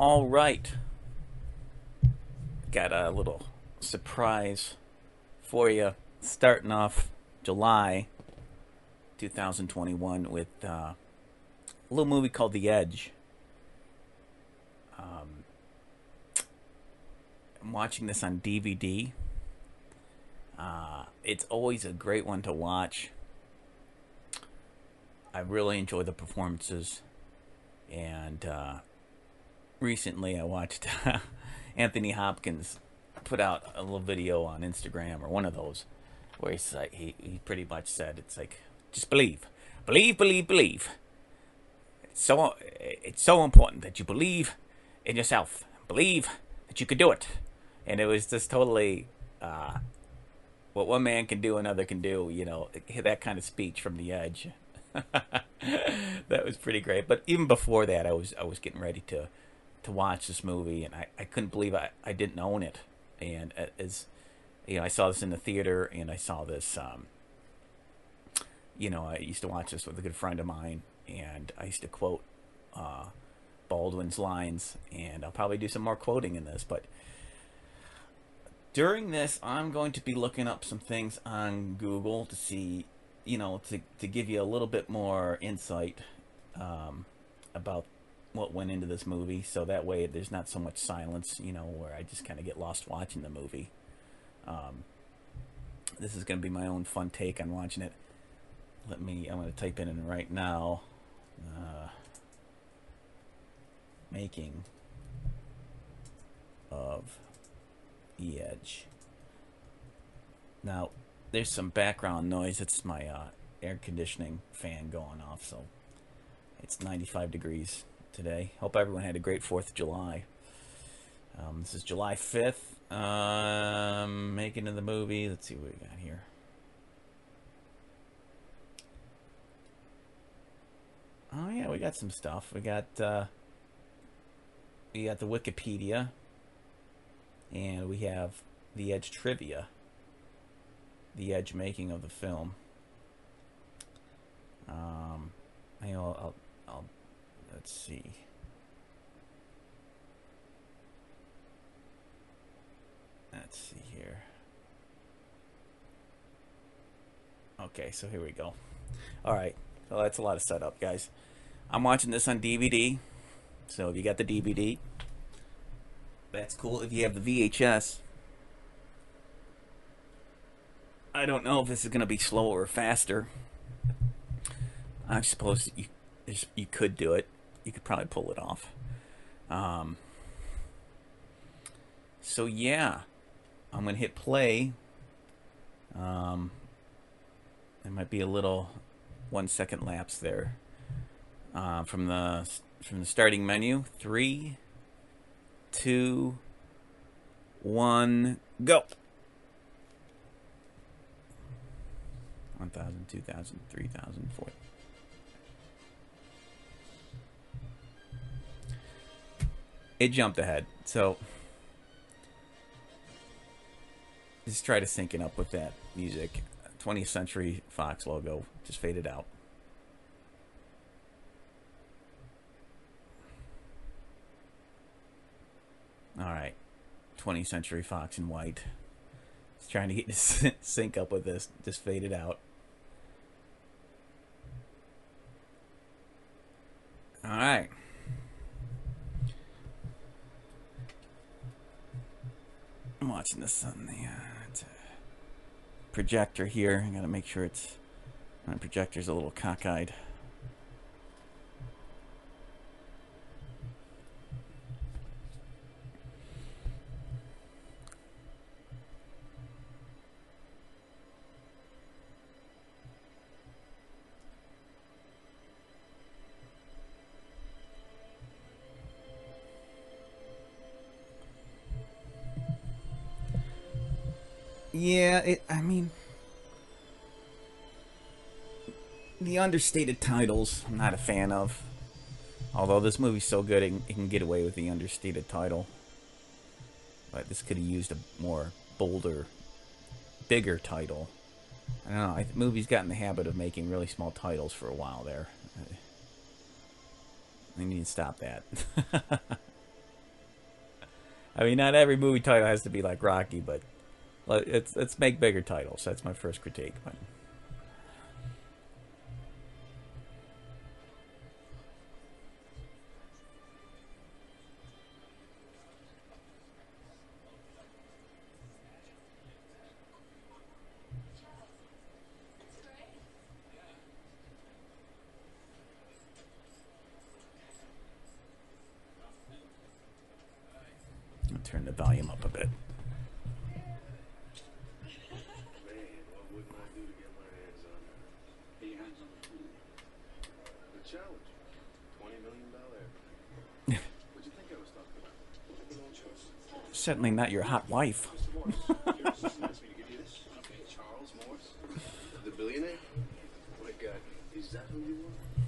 All right. Got a little surprise for you. Starting off July 2021 with uh, a little movie called The Edge. Um, I'm watching this on DVD. Uh, it's always a great one to watch. I really enjoy the performances. And uh, recently I watched Anthony Hopkins put out a little video on Instagram or one of those where he's like, he, he pretty much said, it's like, just believe. Believe, believe, believe. It's so, it's so important that you believe in yourself. Believe that you could do it. And it was just totally uh, what one man can do, another can do. You know, that kind of speech from the edge. that was pretty great. But even before that, I was I was getting ready to to watch this movie, and I, I couldn't believe I, I didn't own it. And as you know, I saw this in the theater, and I saw this. Um, you know, I used to watch this with a good friend of mine, and I used to quote uh, Baldwin's lines, and I'll probably do some more quoting in this, but during this, I'm going to be looking up some things on Google to see you know, to, to give you a little bit more insight um, about what went into this movie. So that way there's not so much silence, you know, where I just kind of get lost watching the movie. Um, this is going to be my own fun take on watching it. Let me, I'm going to type in right now. Uh, making of the edge. Now, there's some background noise. It's my uh, air conditioning fan going off, so it's 95 degrees today. Hope everyone had a great 4th of July. Um, this is July 5th. Um, making of the movie. Let's see what we got here. Oh yeah, we got some stuff. We got uh, we got the Wikipedia, and we have the Edge trivia the edge making of the film. Um, I'll, I'll, I'll, let's see. Let's see here. Okay, so here we go. All right, so that's a lot of setup, guys. I'm watching this on DVD. So if you got the DVD, that's cool. If you have the VHS, I don't know if this is going to be slower or faster. I suppose you you could do it. You could probably pull it off. Um, so yeah, I'm to hit play. Um, there might be a little one second lapse there uh, from the from the starting menu. Three, two, one, go. 1,000, 2,000, 3,000, 4,000. It jumped ahead. So just try to sync it up with that music. 20th Century Fox logo just faded out. All right. 20th Century Fox in white. Just trying to get to sync up with this. Just faded out. All right. Watching this on the uh, projector here. I gotta make sure it's my projector's a little cockeyed. Understated titles, I'm not a fan of. Although this movie's so good, it, can get away with the understated title. But this could have used a more bolder, bigger title. I don't know. I, the movie's got in the habit of making really small titles for a while there. They need to stop that. I mean, not every movie title has to be like Rocky, but let- it's let's make bigger titles. That's my first critique. But Certainly not your hot wife. Mr. Morse, your assistant asked me to give you this. Okay, Charles Morse. The billionaire? My God, is that who you are?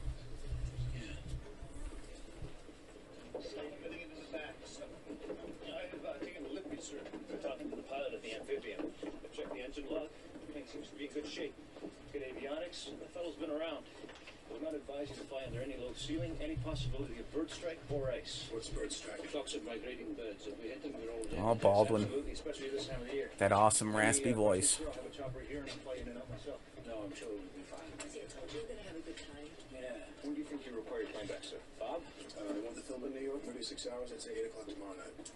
Everything in the back. I've uh, taken a lift sir. We're talking to the pilot of the amphibian. I've checked the engine log. Everything seems to be in good shape. Good avionics. The fellow's been around. Would not advise you to fly under any low ceiling, any possibility of bird strike or ice. What's bird strike? Flocks of migrating birds. If we hit them, we're all dead. Oh, Baldwin. Absolutely, especially this time of the year. That awesome raspy Maybe, uh, voice. I'll have a chopper here and I'll fly in and out myself. No, I'm sure we'll be fine. See, I told you you're gonna have That awesome raspy voice. You you? Bob? Want in New York, 36 hours. I'd say 8 o'clock tomorrow night.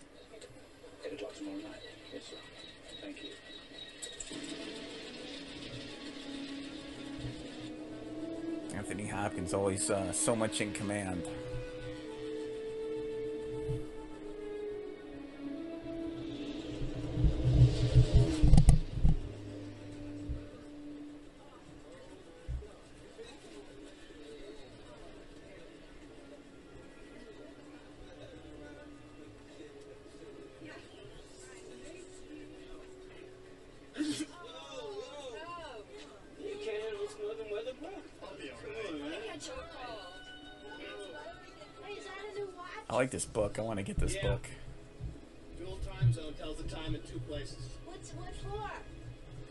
8 o'clock tomorrow night. Yes, sir. Thank you. Anthony Hopkins always uh, so much in command. This book. I want to get this Yeah. book. Dual time zone tells the time in two places. What's what for?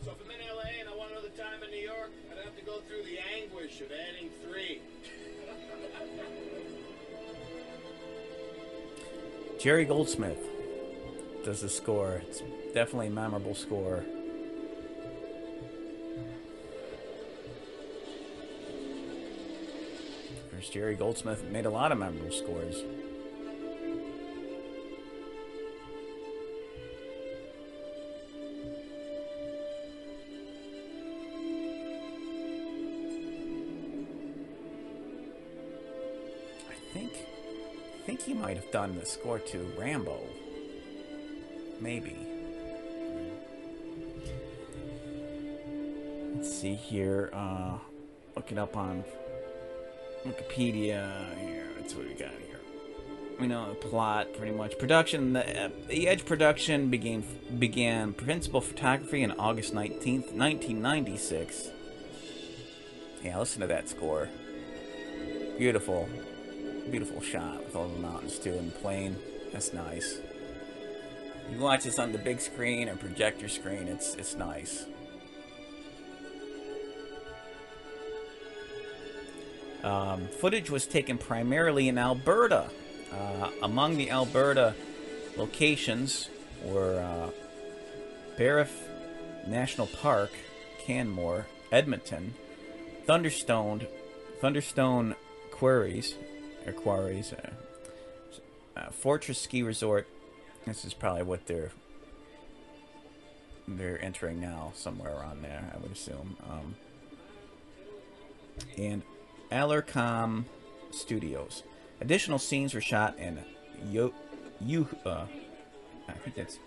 So if I'm in LA and I want to know the time in New York, I'd have to go through the anguish of adding three. Jerry Goldsmith does the score. It's definitely a memorable score. There's Jerry Goldsmith made a lot of memorable scores. Might have done the score to Rambo. Maybe. Let's see here. Uh, looking up on Wikipedia. Here, that's what we got here. We know the plot pretty much. Production. The, uh, the Edge production began began principal photography on August nineteenth, nineteen ninety six. Yeah, listen to that score. Beautiful beautiful shot with all the mountains too and the plane. That's nice. You watch this on the big screen or projector screen, it's it's nice. Um, footage was taken primarily in Alberta. Uh, among the Alberta locations were uh, National Park, Canmore, Edmonton, Thunderstone, Thunderstone Quarries, or Quarries, uh, uh, Fortress Ski Resort. This is probably what they're they're entering now, somewhere around there, I would assume. Um, and Allarcom Studios. Additional scenes were shot in Yo, Yo, uh, I think that's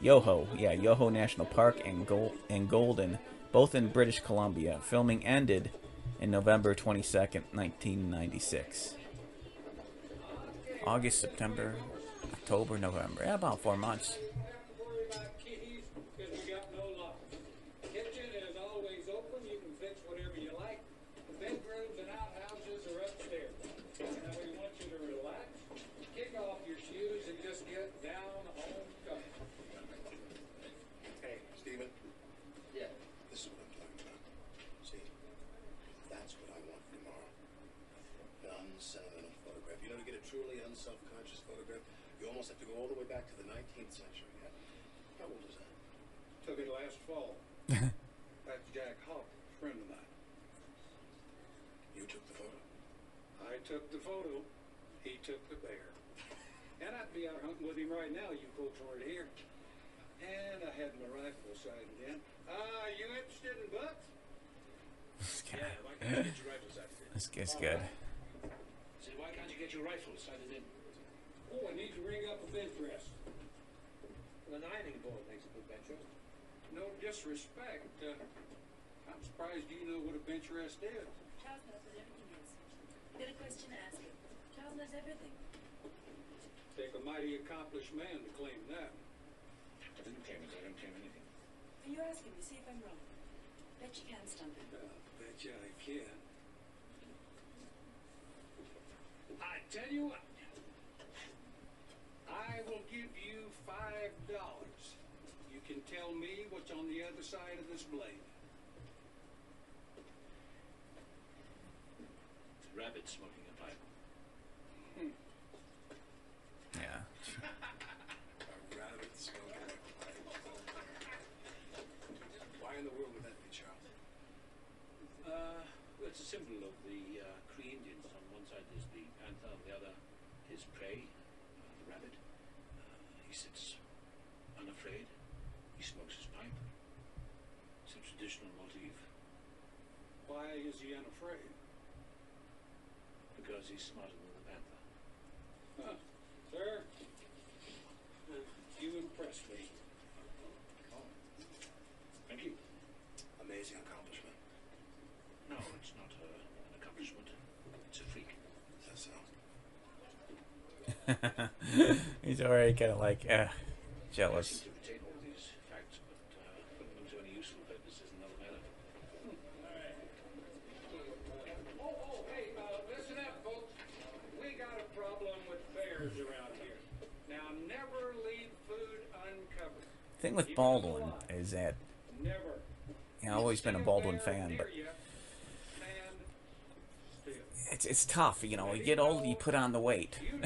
Yoho, yeah, Yoho National Park and Gold and Golden, both in British Columbia. Filming ended in November 22nd, 1996. August, September, October, November. Yeah, about four months. worry about keys because we got no lock. Kitchen is always open. You can fix whatever you like. The bedrooms and outhouses are upstairs. Now we want you to relax, kick off your shoes, and just get down home comfy. Hey, Steven. Yeah. This is what I'm talking about. See, that's what I want tomorrow. An unsentimental photograph. You know, to get a truly unselfconscious unconscious photograph, you almost have to go all the way back to the 19th century. Yeah. How old is that? Took it last fall. That's Jack Hawk, a friend of mine. You took the photo. I took the photo. He took the bear. And I'd be out hunting with him right now. You folks weren't here. And I had my rifle sighted in. Ah, you interested in bucks? This guy- Yeah, why can't you get your rifle sighted in? This guy's good. Say, why can't you get your rifle sighted in? Oh, I need to ring up a bench rest. Well, an ironing board makes a good bench rest. No disrespect. Uh, I'm surprised you know what a bench rest is. Charles knows what everything is. Got a question to ask him. Charles knows everything. Take a mighty accomplished man to claim that. I didn't claim it. I didn't claim anything. You ask him, you see if I'm wrong. Bet you can't stump him. Uh, betcha I can. I tell you what. I will give you five dollars. You can tell me what's on the other side of this blade. It's a rabbit smoking a pipe. Yeah. A rabbit smoking a pipe. Why in the world would that be, Charles? Uh, well, it's a symbol of the uh, Cree Indians. On one side is the panther, on the other his prey, uh, the rabbit. Uh, he sits unafraid. He smokes his pipe. It's a traditional motif Why is he unafraid? because he's smarter than the panther. Huh. Sir, you impress me. Thank you. Amazing accomplishment. No, it's not uh, an accomplishment. It's a freak. Is that so? He's already kind of like, uh, I jealous. seem to retain all these facts, but uh, putting them to any useful purpose is another matter. Oh, oh, hey, uh, listen up, folks. We got a problem with bears around here. Now, never leave food uncovered. Thing with Baldwin is that you know, I've always been a Baldwin fan, but it's it's tough. You know, you get old, you put on the weight.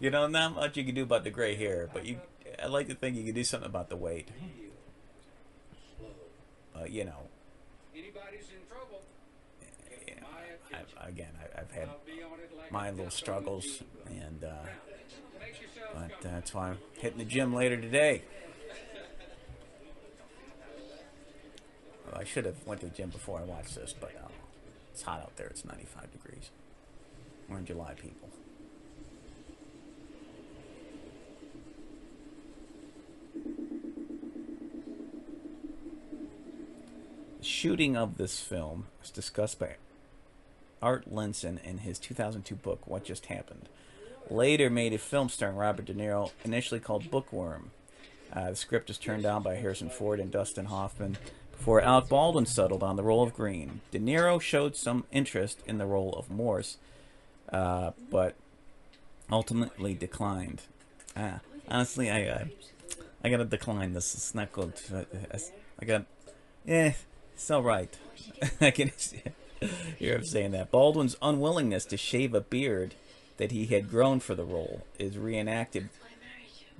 you know, not much you can do about the gray hair, but you. I like to think you can do something about the weight. But you know, Anybody's in trouble. you know, I've, again, I, I've had I'll be on it like my little struggles, and uh, but that's why I'm hitting the gym later today. I should have went to the gym before I watched this, but uh, it's hot out there. It's 95 degrees. We're in July, people. The shooting of this film was discussed by Art Linson in his 2002 book, What Just Happened. Later made a film starring Robert De Niro, initially called Bookworm. Uh, the script was turned down by Harrison Ford and Dustin Hoffman before Alec Baldwin settled on the role of Green. De Niro showed some interest in the role of Morse, uh, but ultimately declined. Ah, honestly, I uh, I gotta decline this. It's not good. I got, yeah, it's all right. I can hear him saying that. Baldwin's unwillingness to shave a beard that he had grown for the role is reenacted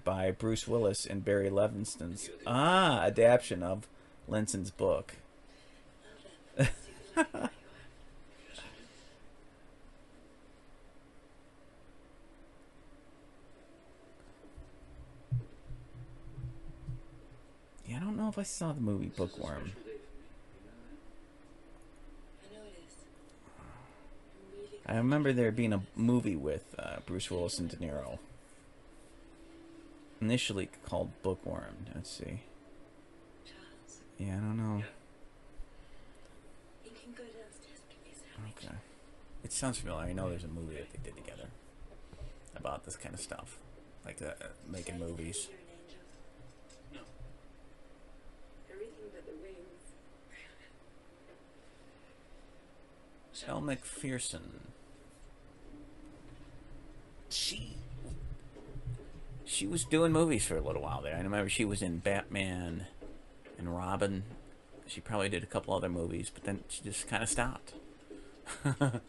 by Bruce Willis and Barry Levinson's ah adaptation of Linson's book. Yeah, I don't know if I saw the movie Bookworm. I know it is. I'm really I remember there being a movie with uh, Bruce Willis and De Niro. Initially called Bookworm. Let's see. Charles. Yeah, I don't know. You can go downstairs and get me. Okay. It sounds familiar. I know there's a movie that they did together about this kind of stuff, like uh, making Say you movies. think you're an angel. No. Everything but the wings. Elle Macpherson. She she was doing movies for a little while there. I remember she was in Batman and Robin. She probably did a couple other movies, but then she just kind of stopped.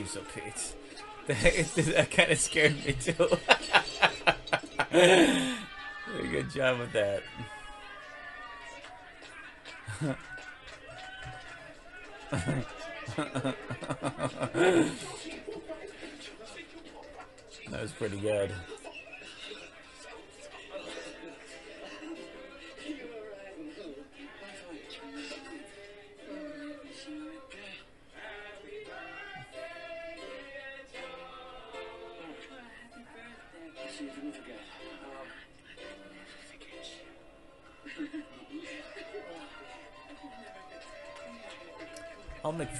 leaves up it. that kind of scared me too. Good job with that.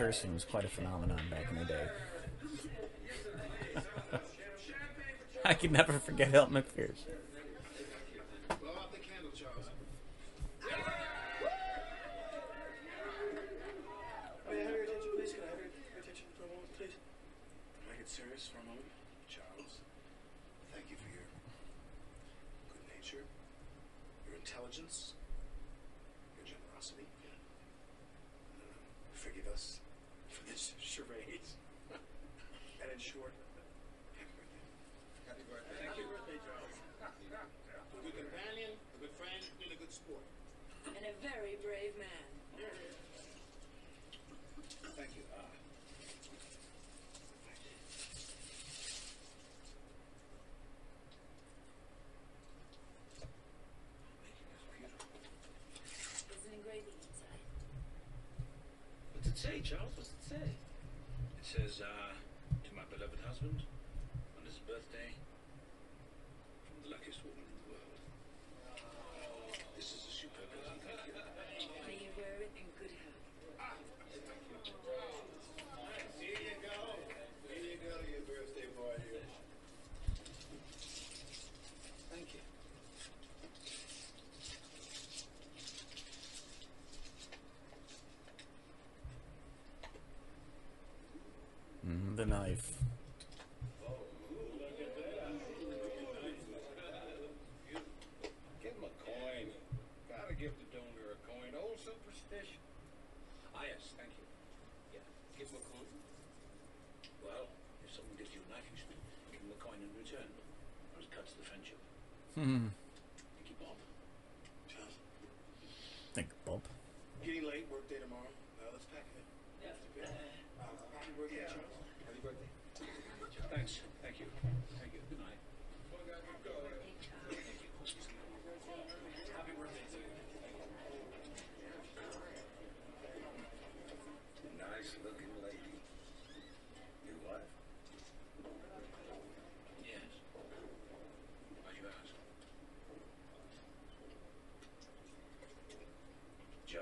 Macpherson was quite a phenomenon back in the day. I can never forget Elle Macpherson.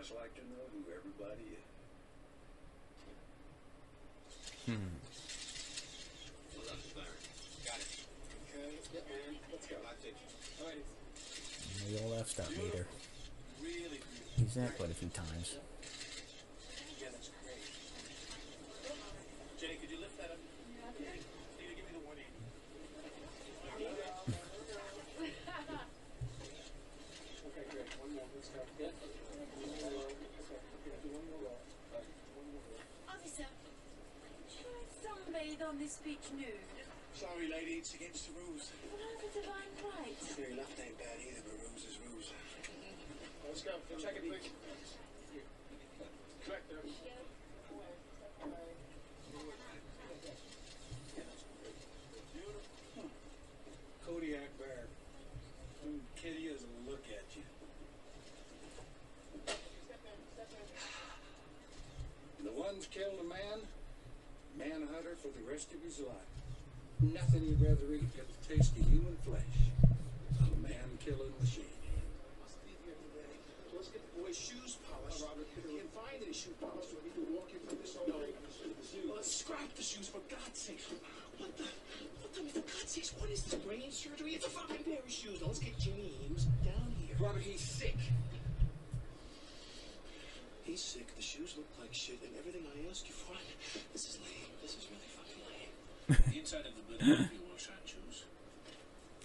just like to know who everybody is. Hmm. We all left that meter. He's that quite a few times.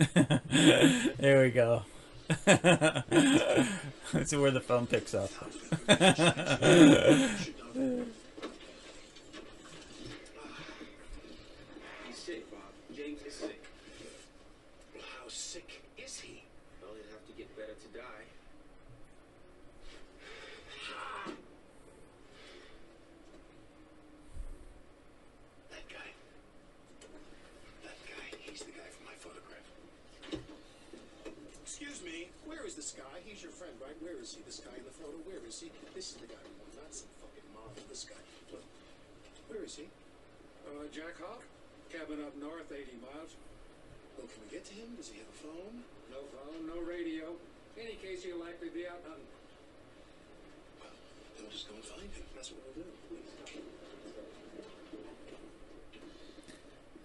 there we go. That's where the phone picks up. This is the guy we want, not some fucking model. This guy. Look. Where is he? Uh, Jack Hawk, cabin up north, 80 miles. Well, can we get to him? Does he have a phone? No phone, no radio. In any case, he'll likely be out hunting. Well, then we'll just go and find him. That's what we'll do.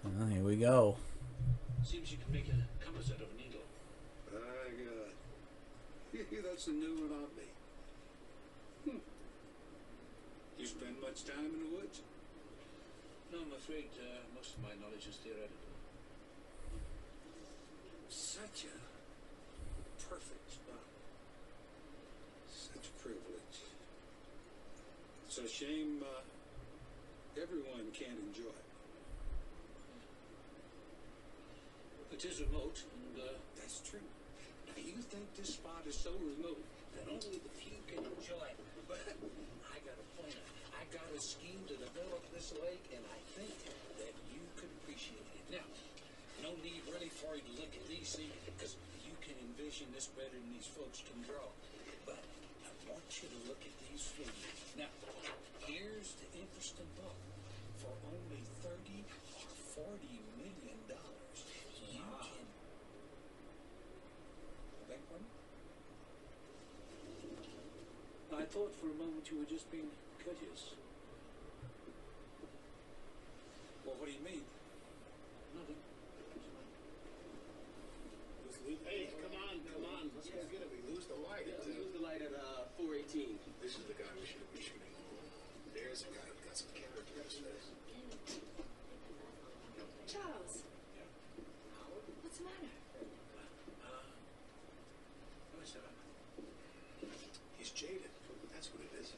Well, here we go. Seems you can make a compass out of a needle. My God. That's a new one on me. You spend much time in the woods? No, I'm afraid uh, most of my knowledge is theoretical. Such a perfect spot. Such privilege. It's a shame uh, everyone can't enjoy it. It is remote, and uh, That's true. Now, you think this spot is so remote that only the few can enjoy it. But I got a plan. I got a scheme to develop this lake, and I think that you could appreciate it. Now, no need really for you to look at these, see, because you can envision this better than these folks can draw. But I want you to look at these figures. Now, here's the interesting part. For only thirty or forty million dollars, you can. Beg pardon? I thought for a moment you were just being Well, what do you mean? Nothing. Hey, come on, come on. Let's go get it. We lose the light. Yeah, we lose the light at uh, 418. This is the guy we should be shooting. There's a guy who's got some character in his face. Charles. What's the matter? What's that? He's jaded. That's what it is.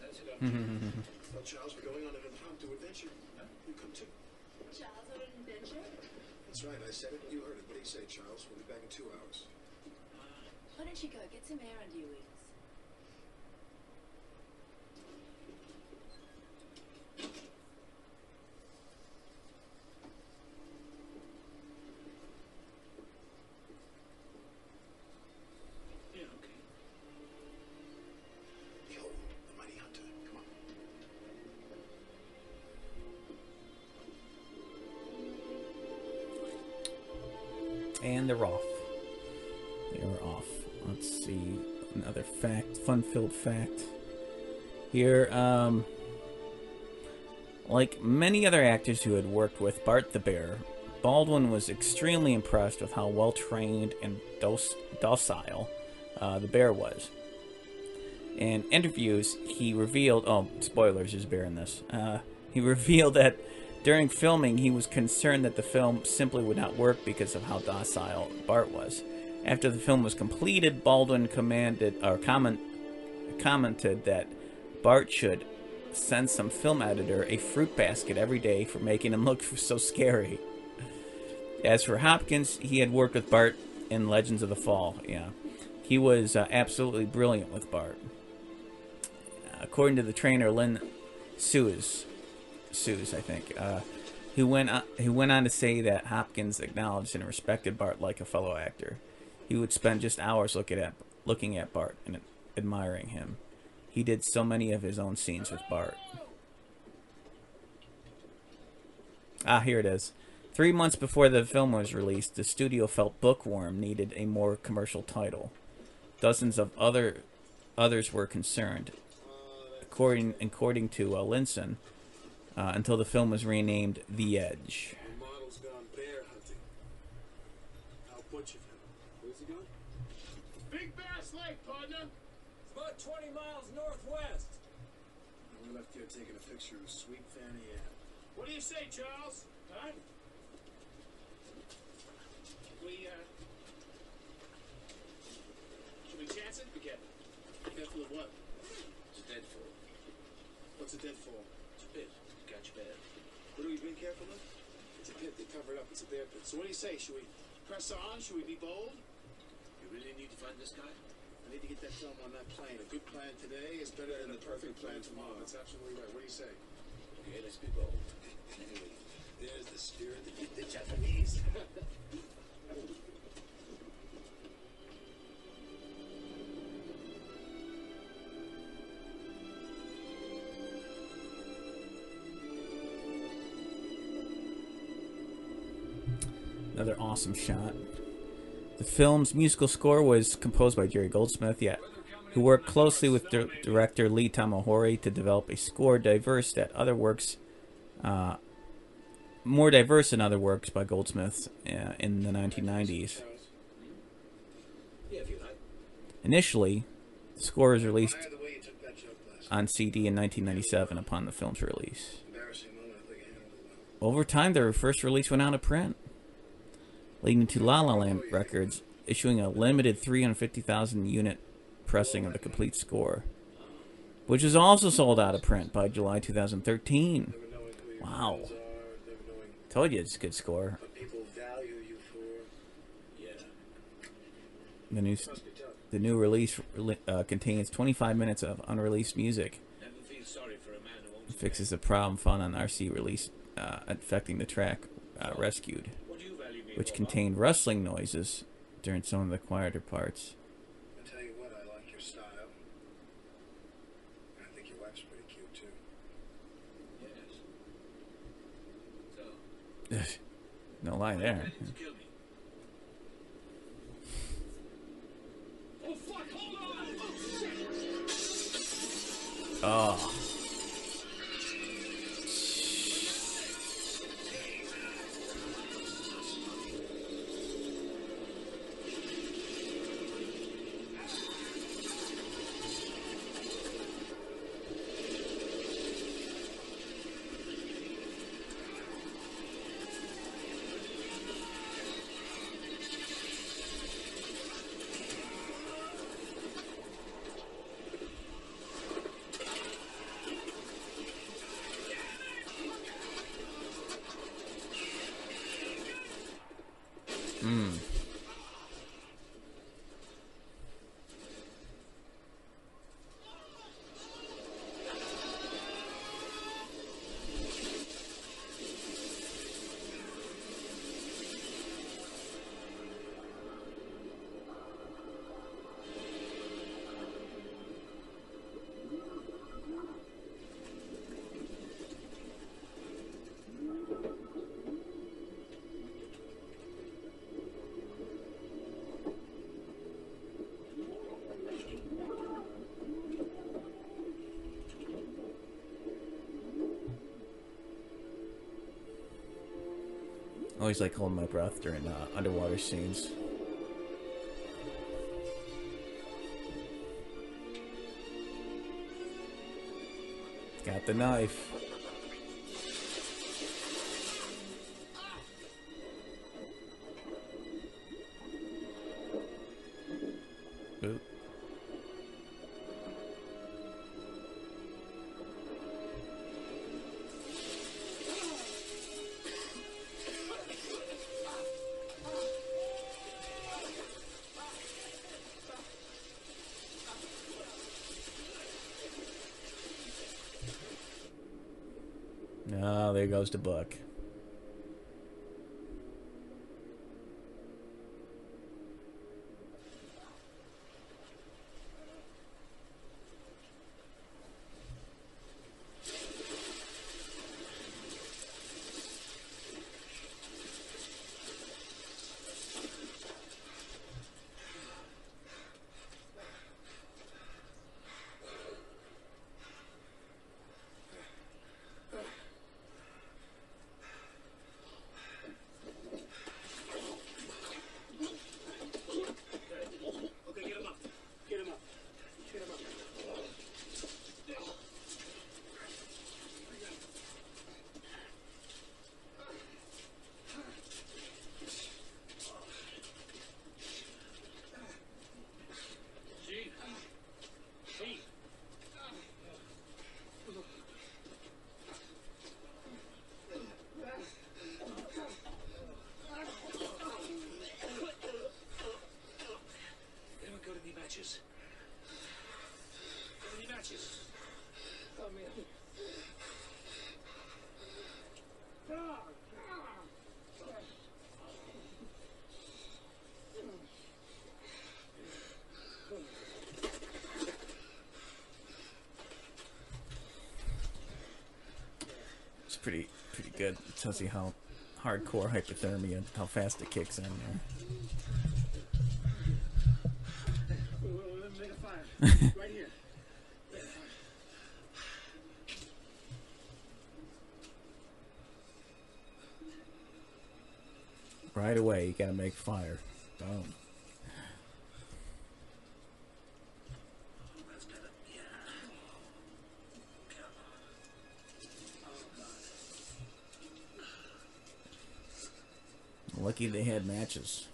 That's it. Well, Charles, we're going on an impromptu adventure. You come too. Charles on an adventure? That's right. I said it. You heard it. What do you say, Charles? We'll be back in two hours. Why don't you go get some air under your wings? They're off. They are off. Let's see. Another fact, fun filled fact. Here, um. Like many other actors who had worked with Bart the Bear, Baldwin was extremely impressed with how well trained and doc- docile uh, the bear was. In interviews, he revealed oh, spoilers, there's bear in this. Uh, he revealed that during filming, he was concerned that the film simply would not work because of how docile Bart was. After the film was completed, Baldwin commanded or comment, commented that Bart should send some film editor a fruit basket every day for making him look so scary. As for Hopkins, he had worked with Bart in Legends of the Fall. Yeah, he was uh, absolutely brilliant with Bart. According to the trainer Lynn Seus, Seus, I think, uh, who went on, who went on to say that Hopkins acknowledged and respected Bart like a fellow actor. He would spend just hours looking at looking at Bart and admiring him. He did so many of his own scenes with Bart. Ah, here it is. Three months before the film was released, the studio felt Bookworm needed a more commercial title. Dozens of other others were concerned. According according to uh, Linson, uh, until the film was renamed The Edge. The model's gone bear hunting. I'll put you him. Where's he going? Big Bass Lake, partner. It's about 20 miles northwest. We left here taking a picture of sweet Fanny Ann. What do you say, Charles? Huh? We, uh... Should we chance it? Be careful. Careful of what? It's a dead fall. What's a dead fall? It's a pit. Catch bad. What are we being careful of? It's a pit. They cover it up. It's a bear pit. So what do you say? Should we press on? Should we be bold? You really need to find this guy? I need to get that film on that plane. A good plan today is better than a perfect plan tomorrow. That's absolutely right. What do you say? Okay, let's be bold. There's the spirit that did the Japanese. Another awesome shot. The film's musical score was composed by Jerry Goldsmith, yeah, who worked closely with dir- director Lee Tamahori to develop a score diverse that other works, uh, more diverse than other works by Goldsmith uh, in the 1990s. Yeah, if you like. Initially, the score was released on CD in 1997 upon the film's release. Over time, their first release went out of print, leading to La La Land Records issuing a limited 350,000 unit pressing of the complete score, which was also sold out of print by July 2013. Never knowing who your Wow. Told you it's a good score. The new the new release uh, contains 25 minutes of unreleased music. A Fixes the problem found on RC release uh, affecting the track uh, "Rescued," which contained rustling noises during some of the quieter parts. I tell you what, I like your style. And I think your wife's pretty cute too. Yes. So, no lie there. ready to kill me? Oh, fuck, hold on! Oh, shit! Oh. Always like holding my breath during uh, underwater scenes. Got the knife. Goes the book. Pretty pretty good. It tells you how hardcore hypothermia, how fast it kicks in there. Wait, wait, wait, let me make a fire. right here. Make a fire. Right away, you gotta make fire. Boom. That's better. Yeah. Come on. Had matches.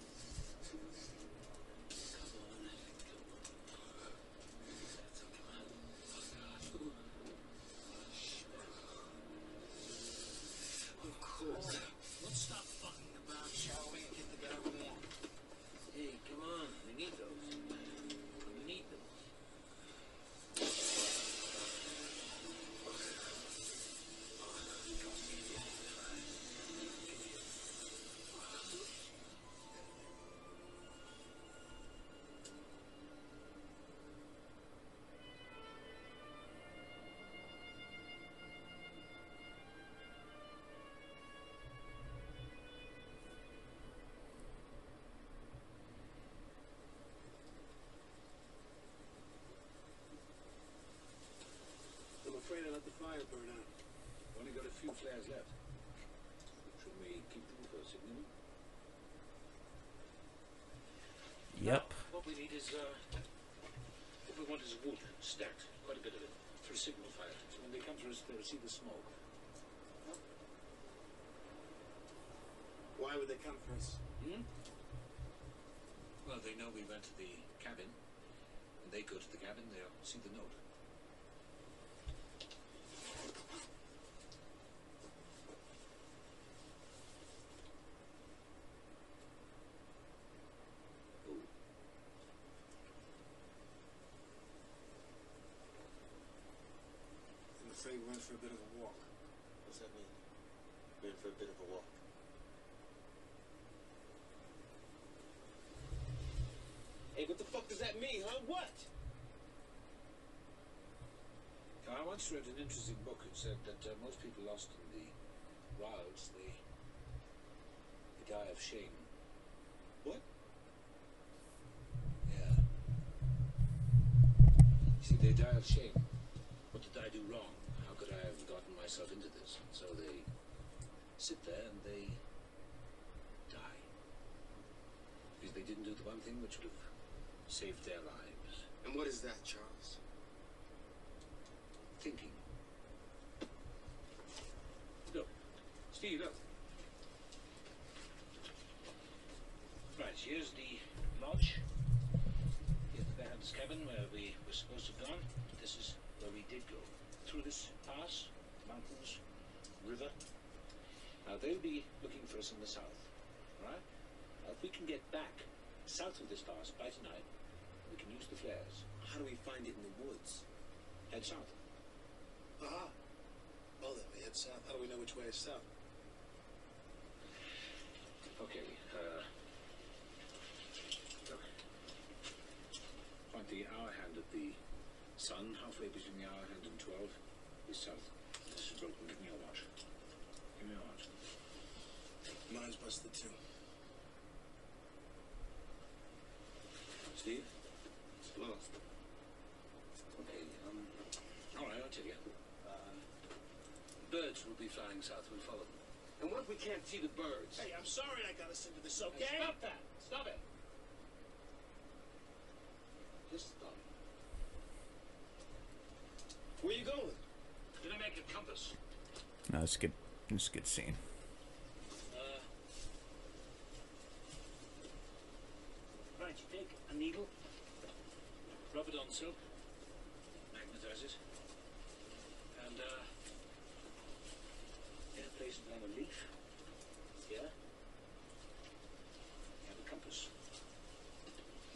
Yep. What we need is, uh, what we want is wood stacked, quite a bit of it, for a signal fire. So when they come to us, they'll see the smoke. Why would they come for us? Hmm? Well, they know we went to the cabin. When they go to the cabin, they'll see the note. Oh, I'm afraid we went for a bit of a walk. What's that mean? Went for a bit of a walk. Hey, what the fuck does that mean, huh? What? I once read an interesting book. It said that uh, most people lost in the wilds, they, they die of shame. What? Yeah. You see, they die of shame. What did I do wrong? How could I have gotten myself into this? So they sit there and they die. Because they didn't do the one thing which would have saved their lives. And what is that, Charles? Thinking. Look. Steve, look. Right, here's the lodge. Here's the band's cabin where we were supposed to have gone. This is where we did go. Through this pass, mountains, river. Now they'll be looking for us in the south. Right? Now if we can get back south of this pass by tonight, we can use the flares. How do we find it in the woods? Head south. Aha. Well then, we head south. How do we know which way is south? Okay, uh. Look. Find the hour hand at the sun, halfway between the hour hand and 12, is south. Give me a watch. Give me a watch. Mine's busted too. Steve? It's lost. Okay, um. Alright, I'll tell you. Uh, birds will be flying south. We'll follow them. And what if we can't see the birds? Hey, I'm sorry I got us into this, okay? Stop that! Stop it! Just stop. Where you going? Did I make a compass? No, it's a good. It's a good scene. Uh, right, you take a needle, rub it on silk, magnetize it, and uh, yeah, place it on a leaf. Yeah. You have a compass.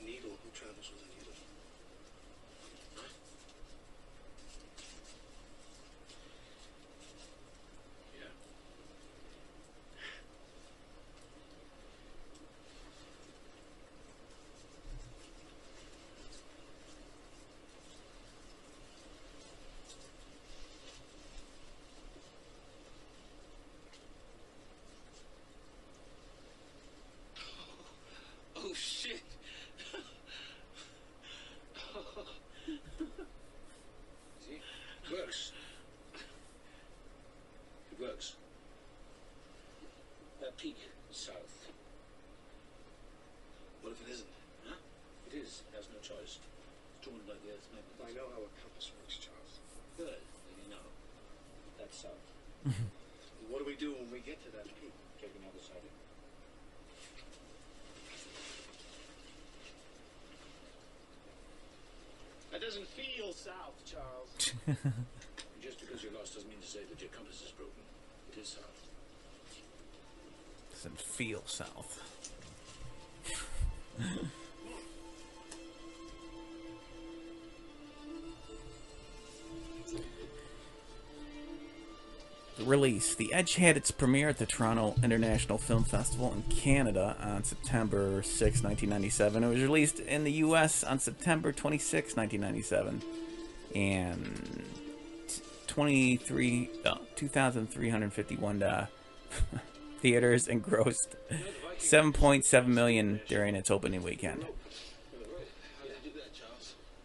Needle. Who travels with a needle? Yeah. Doing like this, maybe. I know how a compass works, Charles. Good, then you know. That's south. Mm-hmm. What do we do when we get to that peak? Take another sighting. That doesn't feel south, Charles. Just because you're lost doesn't mean to say that your compass is broken. It is south. Doesn't feel south. release. The Edge had its premiere at the Toronto International Film Festival in Canada on September 6, 1997. It was released in the US on September 26, 1997. And 23 uh, 2351 uh, theaters and grossed 7.7 million during its opening weekend.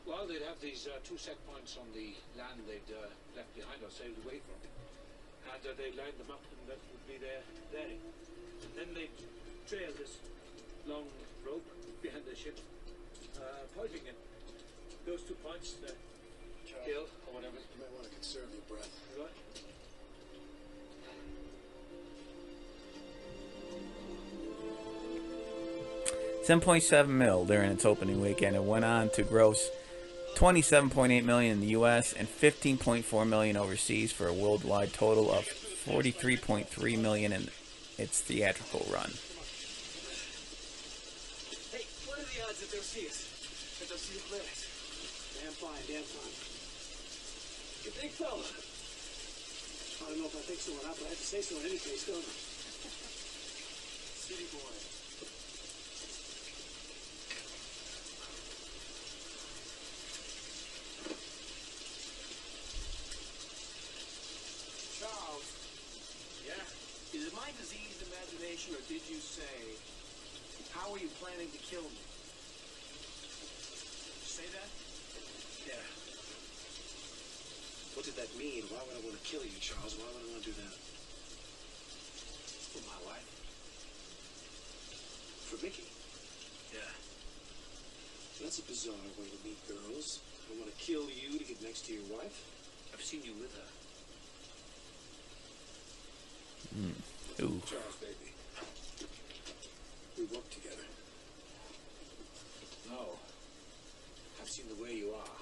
Well, they'd have these uh, two set points on the land they'd uh, left behind or sailed away from. And uh, they'd line them up, and that would be their bearing. And then they'd trail this long rope behind the ship, uh, pointing at those two points, the hill or whatever. You might want to conserve your breath. Right? Seven point seven mil during its opening weekend. It went on to gross twenty seven point eight million in the U.S. and fifteen point four million overseas for a worldwide total of forty three point three million in its theatrical run. Hey, what are the odds that they'll see us? That they'll see the? Damn fine, damn fine. You think so? I don't know if I think so or not, but I have to say so in any case, don't I? City boy. Is my diseased imagination, or did you say, how are you planning to kill me? Say that? Yeah. What did that mean? Why would I want to kill you, Charles? Why would I want to do that? For my wife. For Mickey. Yeah. That's a bizarre way to meet girls. I want to kill you to get next to your wife. I've seen you with her. Hmm. Ooh. Charles, baby. We work together. No. I've seen the way you are.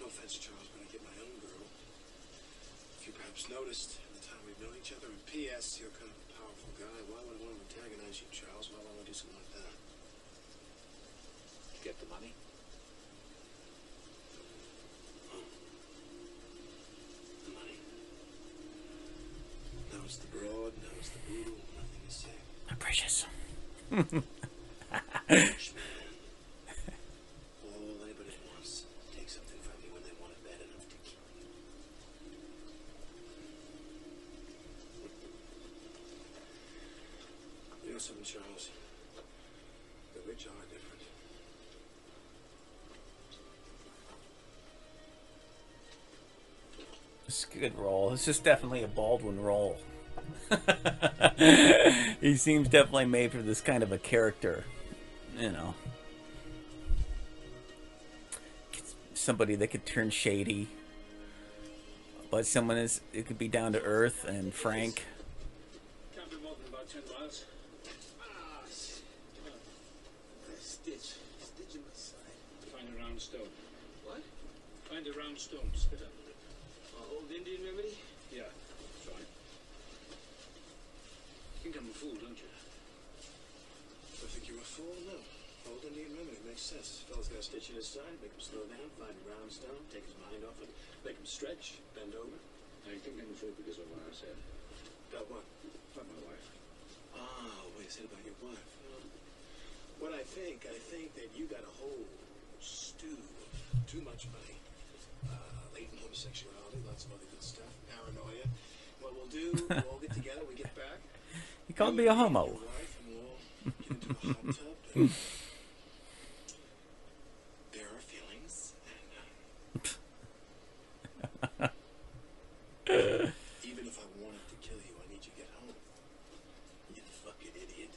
No offense, Charles, but I get my own girl. If you perhaps noticed in the time we've known each other, and P.S., you're kind of a powerful guy. Why would I want to antagonize you, Charles? Why would I want to do something like that? Get the money. The money. Now the broad, now the brutal, nothing to say. My precious. Rich man. All anybody wants. Take something from you when they want it bad enough to kill you. You know something, Charles? The rich are different. It's a good role. This is definitely a Baldwin role. he seems definitely made for this kind of a character. You know. Somebody that could turn shady. But someone is it could be down to earth and frank. Can't be more than about ten miles. Ah, s- a stitch. Stitch in my side. Find a round stone. What? Find a round stone. Spit under it. A old Indian remedy? Yeah, that's right. I think I'm a fool, don't you? I think you're a fool, no. hold Old Indian remedy makes sense. Fella's got a stitch in his side, make him slow down, find a round stone, take his mind off it, make him stretch, bend over. I think I'm a fool because of what I said. About what? About my wife. Ah, what you said about your wife. What I think, I think that you got a whole stew of too much money, uh, latent homosexuality, lots of other good stuff, paranoia. What we'll do, we'll all get together, we get back. You homo. get into a uh, even if I wanted to kill you, I need you to get home. You fucking idiot.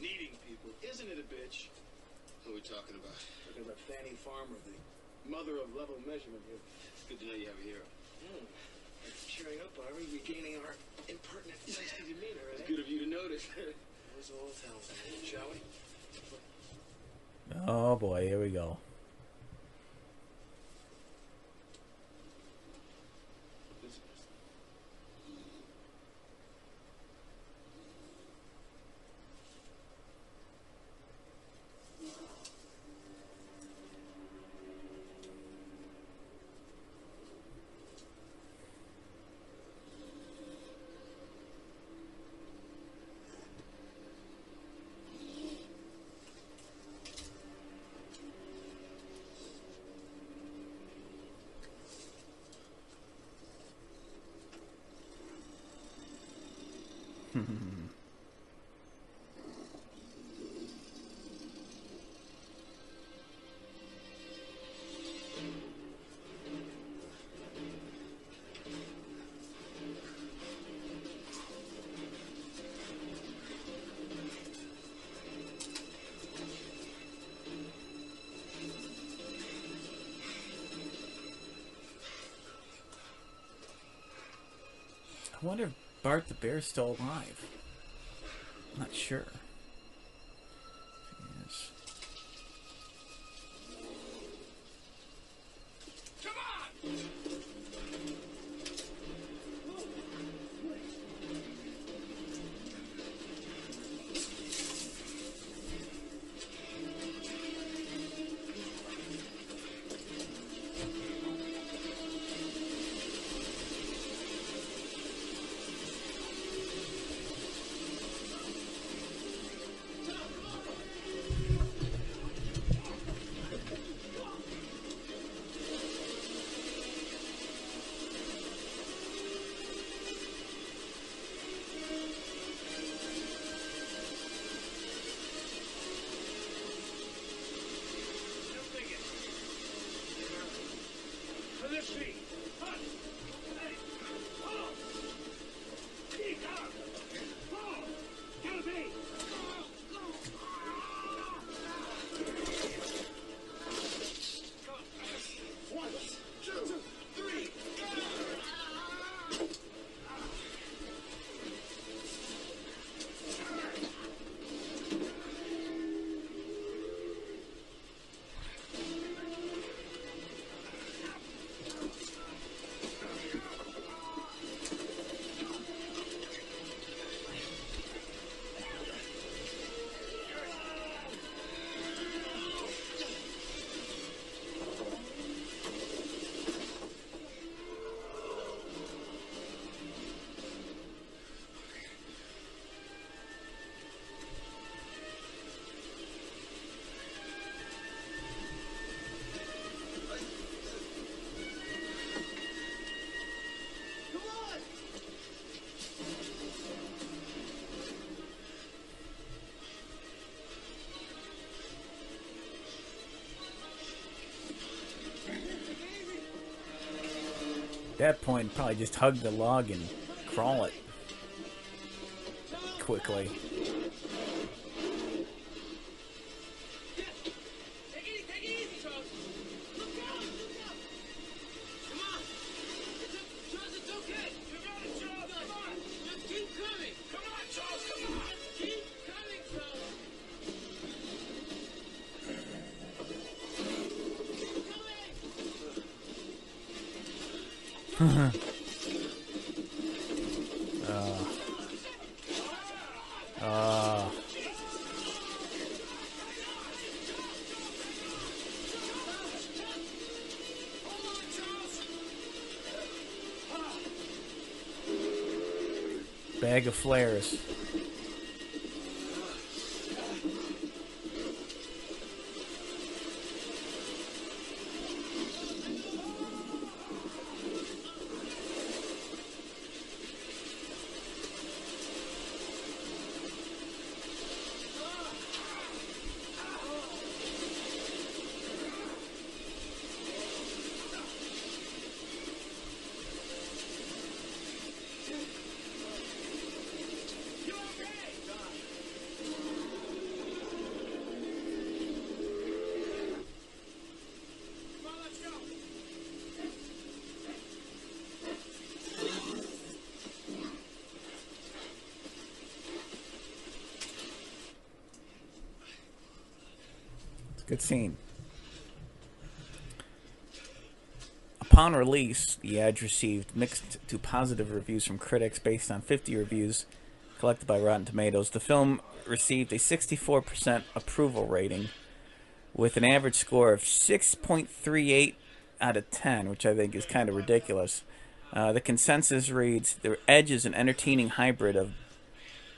Needing people, isn't it a bitch? Oh, it's talking about? Talking about Fanny Farmer, the mother of level measurement here. Good to know you have a hero. For cheering up, Barbara. Regaining our impertinent, feisty demeanor, It's eh? good of you to notice. Those old tells me, shall we? Oh boy, here we go. I wonder if Bart the Bear's still alive. I'm not sure. At that point, probably just hug the log and crawl it quickly. Scene. Upon release, The Edge received mixed to positive reviews from critics based on 50 reviews collected by Rotten Tomatoes. The film received a 64% approval rating with an average score of 6.38 out of 10, which I think is kind of ridiculous. Uh, the consensus reads The Edge is an entertaining hybrid of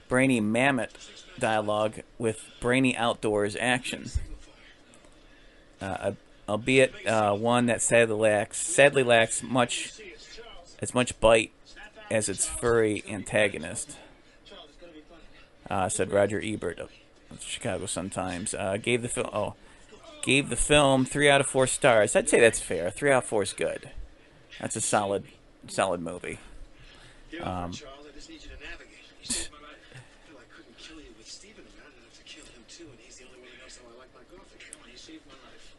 brainy Mamet dialogue with brainy outdoors action. Uh, albeit uh, one that sadly lacks, sadly lacks much as much bite as its furry antagonist. Uh, said Roger Ebert of Chicago Sun Times. Uh, gave the film oh, gave the film three out of four stars. I'd say that's fair. Three out of four is good. That's a solid, solid movie. Um, it, Charles. I just need you to navigate. You saved my life. I feel I couldn't kill you with Stephen around. I'd have to kill him too, and he's the only one who knows how I like my coffee. Come on, you saved my life.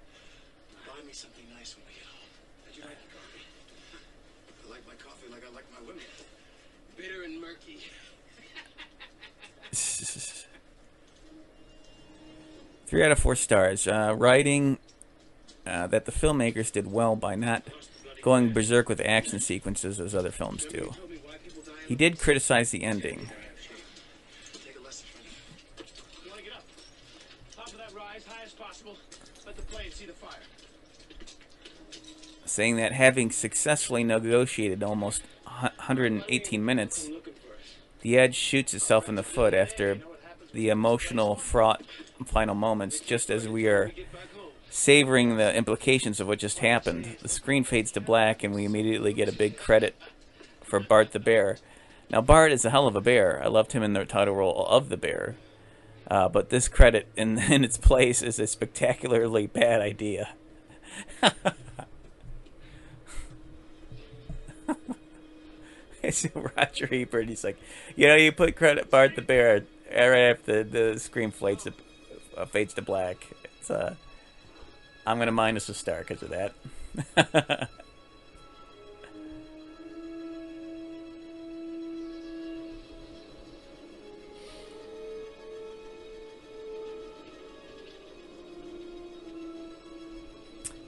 Buy me something nice when we get home. How'd you like your coffee? I like my coffee like I like my women. Bitter and murky. Three out of four stars. Uh, writing uh, that the filmmakers did well by not going berserk with action sequences as other films do. He did criticize the ending. Take a lesson from me. You want to get up? Top of that rise, high as possible. Let the plane see the fire. Saying that having successfully negotiated almost 118 minutes, the Edge shoots itself in the foot after the emotional, fraught final moments, just as we are savoring the implications of what just happened. The screen fades to black, and we immediately get a big credit for Bart the Bear. Now, Bart is a hell of a bear. I loved him in the title role of the bear. Uh, but this credit in, in its place is a spectacularly bad idea. it's Roger Ebert. He's like, you know, you put credit Bart the bear right after the screen fades to, uh, fades to black. It's uh, I'm gonna minus a star because of that.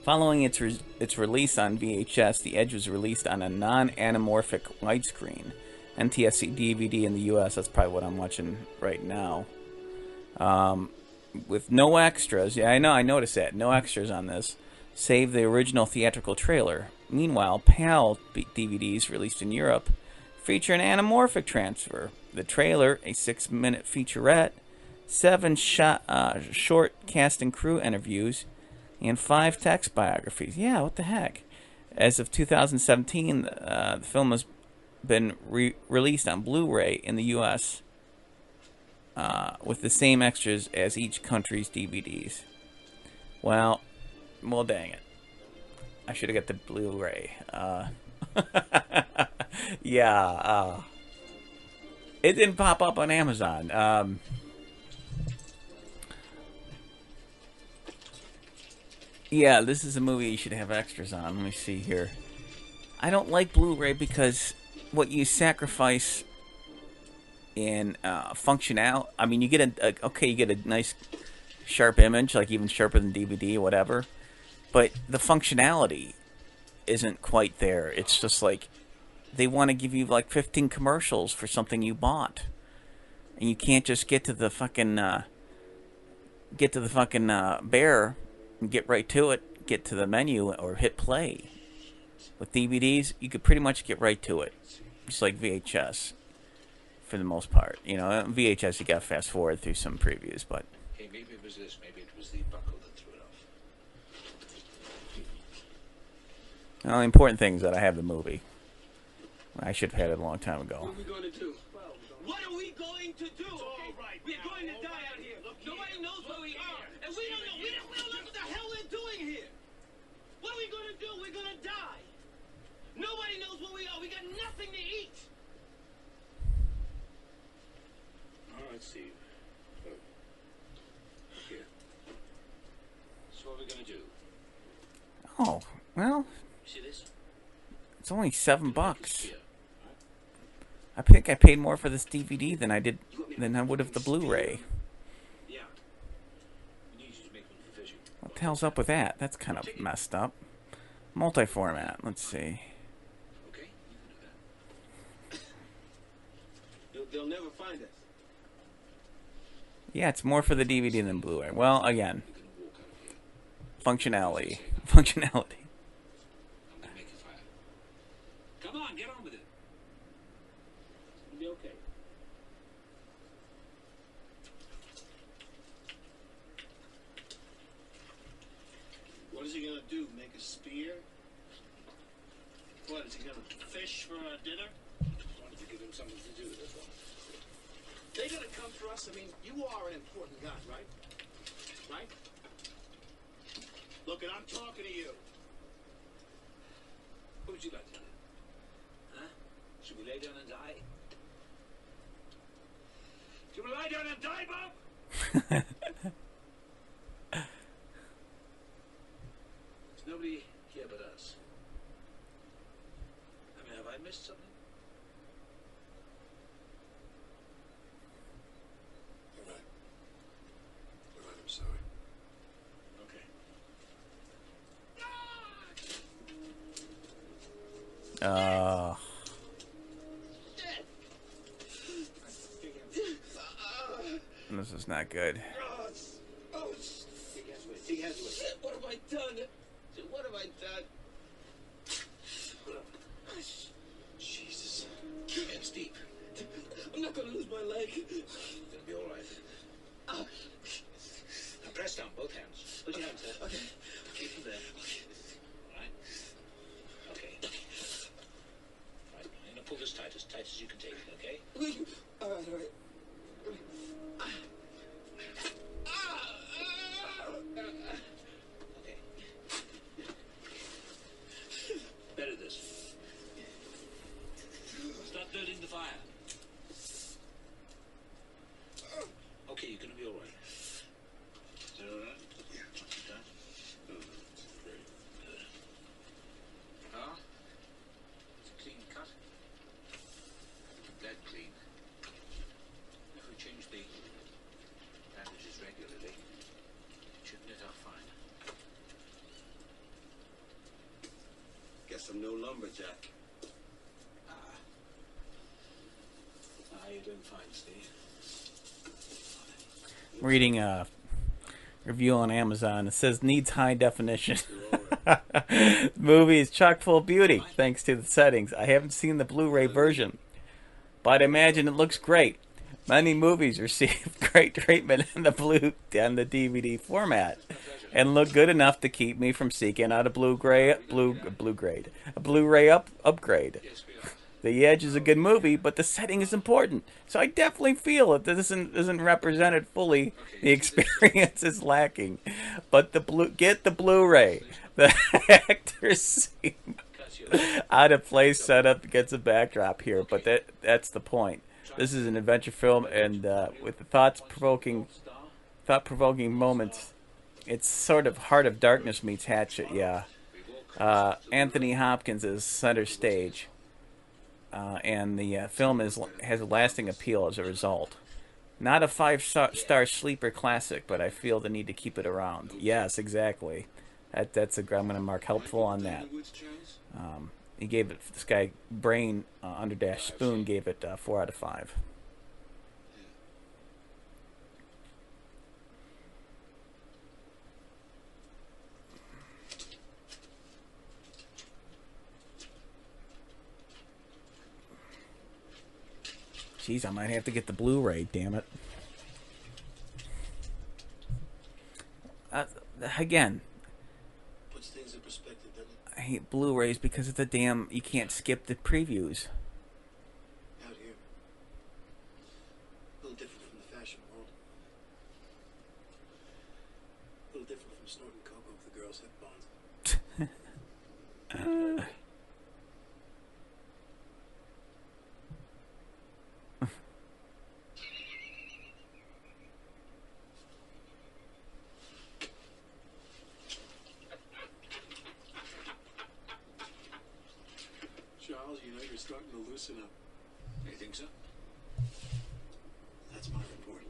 Following its re- its release on VHS, The Edge was released on a non-anamorphic widescreen NTSC DVD in the U.S. That's probably what I'm watching right now. Um, with no extras. Yeah, I know. I noticed that no extras on this, save the original theatrical trailer. Meanwhile, PAL DVDs released in Europe feature an anamorphic transfer. The trailer, a six-minute featurette, seven shot, uh, short cast and crew interviews, and five text biographies. Yeah, what the heck? As of 2017, uh, the film has been re- released on Blu-ray in the U.S. Uh, with the same extras as each country's DVDs. Well, well, dang it! I should have got the Blu-ray. Uh, yeah, uh, it didn't pop up on Amazon. Um, yeah, this is a movie you should have extras on. Let me see here. I don't like Blu-ray because what you sacrifice in uh, functional. I mean, you get a, a okay, you get a nice sharp image, like even sharper than DVD, whatever. But the functionality isn't quite there. It's just like they want to give you like 15 commercials for something you bought, and you can't just get to the fucking uh, get to the fucking uh, bear and get right to it. Get to the menu or hit play. With DVDs, you could pretty much get right to it, just like VHS for the most part. You know, uh, VHS you got to fast forward through some previews, but Hey, maybe it was this. Maybe it was the buckle that threw it off. well, the important thing is that I have the movie. I should have had it a long time ago. What are we going to do? What are we going to do? okay? right We're now. going to All die right. out here. Look Nobody here. knows where Look we are, and we don't know. We don't, we don't know what the hell we're doing here. What are we going to do? We're going to die. Nobody knows where we are. We got nothing to eat. All right, Steve. Look. Here. So what are we gonna do? Oh, well, You see this? it's only seven bucks. I think I paid more for this DVD than I did than I would have the Blu-ray. Yeah. We need you to make one for fishing. hell's up with that? That's kind of messed up. Multi-format. Let's see. Okay, you can do that. They'll, they'll never find us. Yeah, it's more for the DVD than Blu-ray. Well, again, You can walk out of here. functionality. Functionality. I'm gonna make a fire. Come on, get on with it. It'll be okay. What is he gonna do? Make a spear? What is he gonna fish for uh, dinner? Wanted to give him something to do, that's all. They gonna come for us? I mean, you are an important guy, right? Right? Look, and I'm talking to you. What would you like to do? Huh? Should we lay down and die? Should we lie down and die, Bob? There's nobody here but us. I mean, have I missed something? You're right. You're right, I'm sorry. Okay. Uh, this is not good. Oh, it's, oh, it's, Big hands with it. Big hands with it. what have I done? What have I done? Jesus. Hands deep. I'm not gonna lose my leg. It'll be all right. Now press down both hands. Put your hands there. Okay. Keep them there. All right. Okay. Right. I'm gonna pull this tight, as tight as you can take it. Okay. All right, all right. Okay. Better this. Stop dirtying the fire. Okay, you're gonna be all right. Is that all right? Yeah. Not too tight? Good. Huh? It's a clean cut. Dead clean. If we change the bandages regularly, it should knit up fine. Guess I'm no. Ah, you're doing fine, Steve. I'm reading a review on Amazon. It says needs high definition. movie is chock full of beauty thanks to the settings. I haven't seen the Blu-ray version, but I imagine it looks great. Many movies receive great treatment in the blue and the DVD format, and look good enough to keep me from seeking out a Blu-ray, blue, blue grade, a Blu-ray up upgrade. The Edge is a good movie, but the setting is important. So I definitely feel that this isn't, isn't represented fully. The experience is lacking. But the blue, get the Blu-ray. The actors seem out of place setup gets a backdrop here, but that that's the point. This is an adventure film, and uh, with the thoughts-provoking, thought-provoking moments, it's sort of Heart of Darkness meets Hatchet. Yeah, uh, Anthony Hopkins is center stage, uh, and the uh, film is has a lasting appeal as a result. Not a five-star sleeper classic, but I feel the need to keep it around. Yes, exactly. That that's a I'm going to mark helpful on that. Um, he gave it this guy Brain uh, under dash Spoon gave it uh, four out of five. Jeez, I might have to get the Blu-ray. Damn it. Uh, again, Puts things in perspective, doesn't it? I hate Blu-rays because of the damn. You can't skip the previews. Out here. A little different from the fashion world. A little different from snorting cocoa with the girls' hip bones. Charles, you know you're starting to loosen up. You think so? That's my report.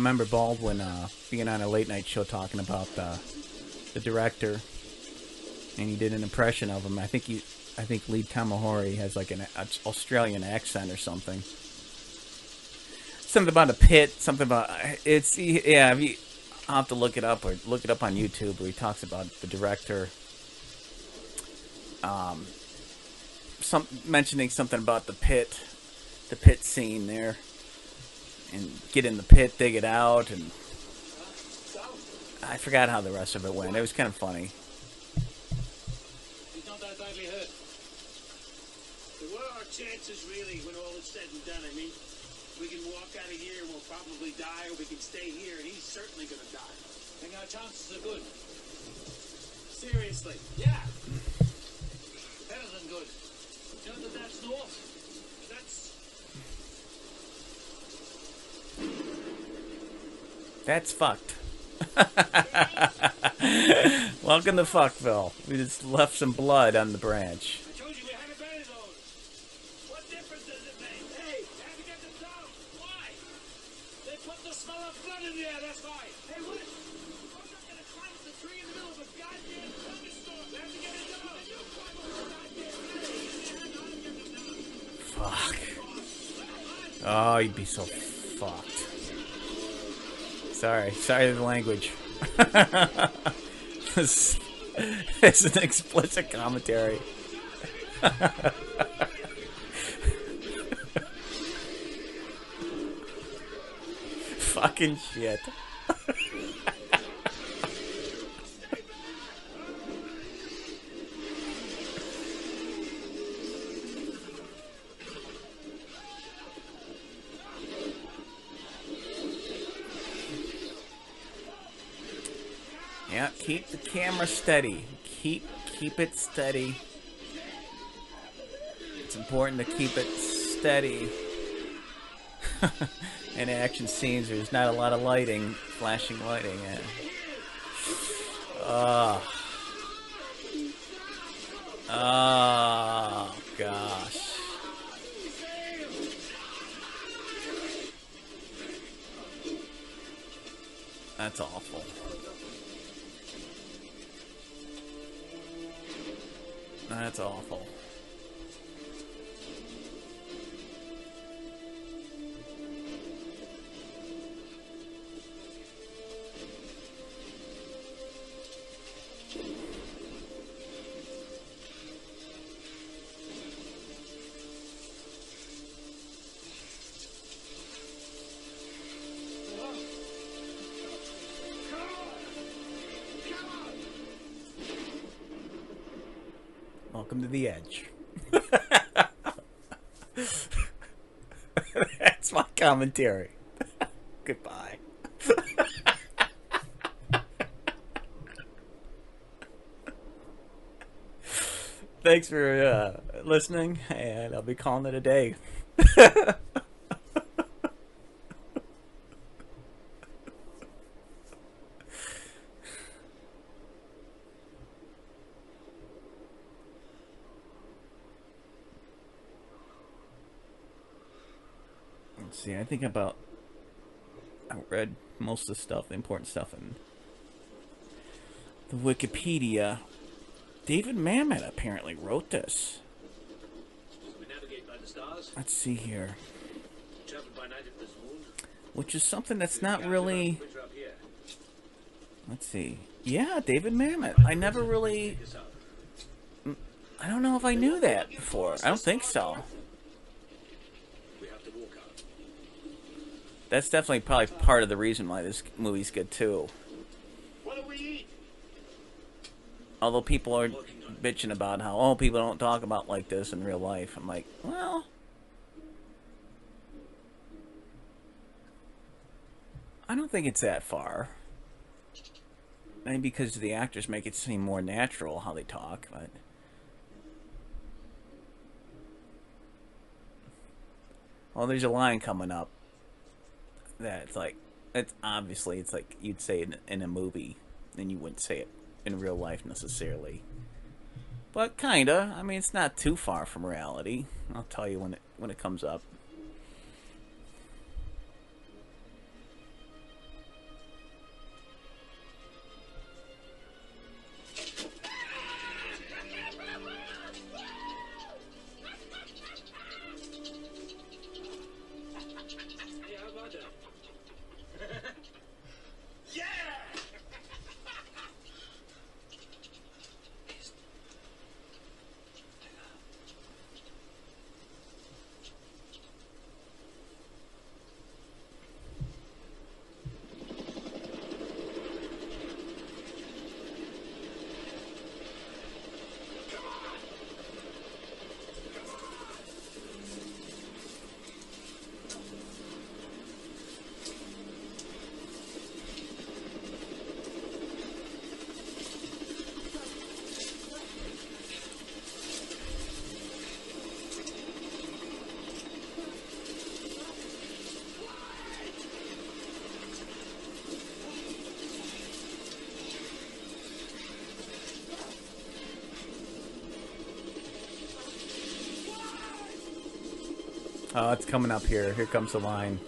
Remember Baldwin uh, being on a late night show talking about the the director, and he did an impression of him. I think he, I think Lee Tamahori has like an Australian accent or something. Something about a pit. Something about it's yeah. You, I'll have to look it up or look it up on YouTube where he talks about the director. Um, some mentioning something about the pit, the pit scene there, and get in the pit, dig it out, and I forgot how the rest of it went. It was kind of funny. He's not that badly hurt. So what are our chances really when all is said and done? I mean, we can walk out of here and we'll probably die, or we can stay here and he's certainly gonna die. I think our chances are good. Seriously. Yeah. Better than good. Know that that's north. That's That's fucked. Welcome to Fuckville. We just left some blood on the branch. I told you we had a better those. What difference does it make? Hey, you have to get them down. Why? They put the smell of blood in the air, that's why. Hey, what? I'm not gonna climb up the tree in the middle of a goddamn thunderstorm. We have to get it down. You climb up the goddamn tree. Get them down. Fuck. Oh, you'd be so fucked. Sorry, sorry the language. this is an explicit commentary. Fucking shit. keep the camera steady. Keep keep it steady. It's important to keep it steady. In action scenes, there's not a lot of lighting, flashing lighting. Yeah. Oh. Oh gosh. That's awful. That's awful. To the edge. That's my commentary. Goodbye. Thanks for uh, listening, and I'll be calling it a day. Think about. I read most of the stuff, the important stuff in the Wikipedia. David Mamet apparently wrote this. We navigate by the stars, Let's see here. travel by night if there's moon. Which is something that's not really. Bridge up here. Let's see. Yeah, David Mamet. I never really. I don't know if I knew that before. I don't think so. We have to walk out. That's definitely probably part of the reason why this movie's good too. What do we eat? Although people are bitching about how oh people don't talk about like this in real life. I'm like, well, I don't think it's that far. Maybe because the actors make it seem more natural how they talk, but well, there's a line coming up that it's like it's obviously it's like you'd say it in a movie, and you wouldn't say it in real life necessarily. But kinda. I mean, it's not too far from reality. I'll tell you when it when it comes up. Oh, it's coming up here. Here comes the line.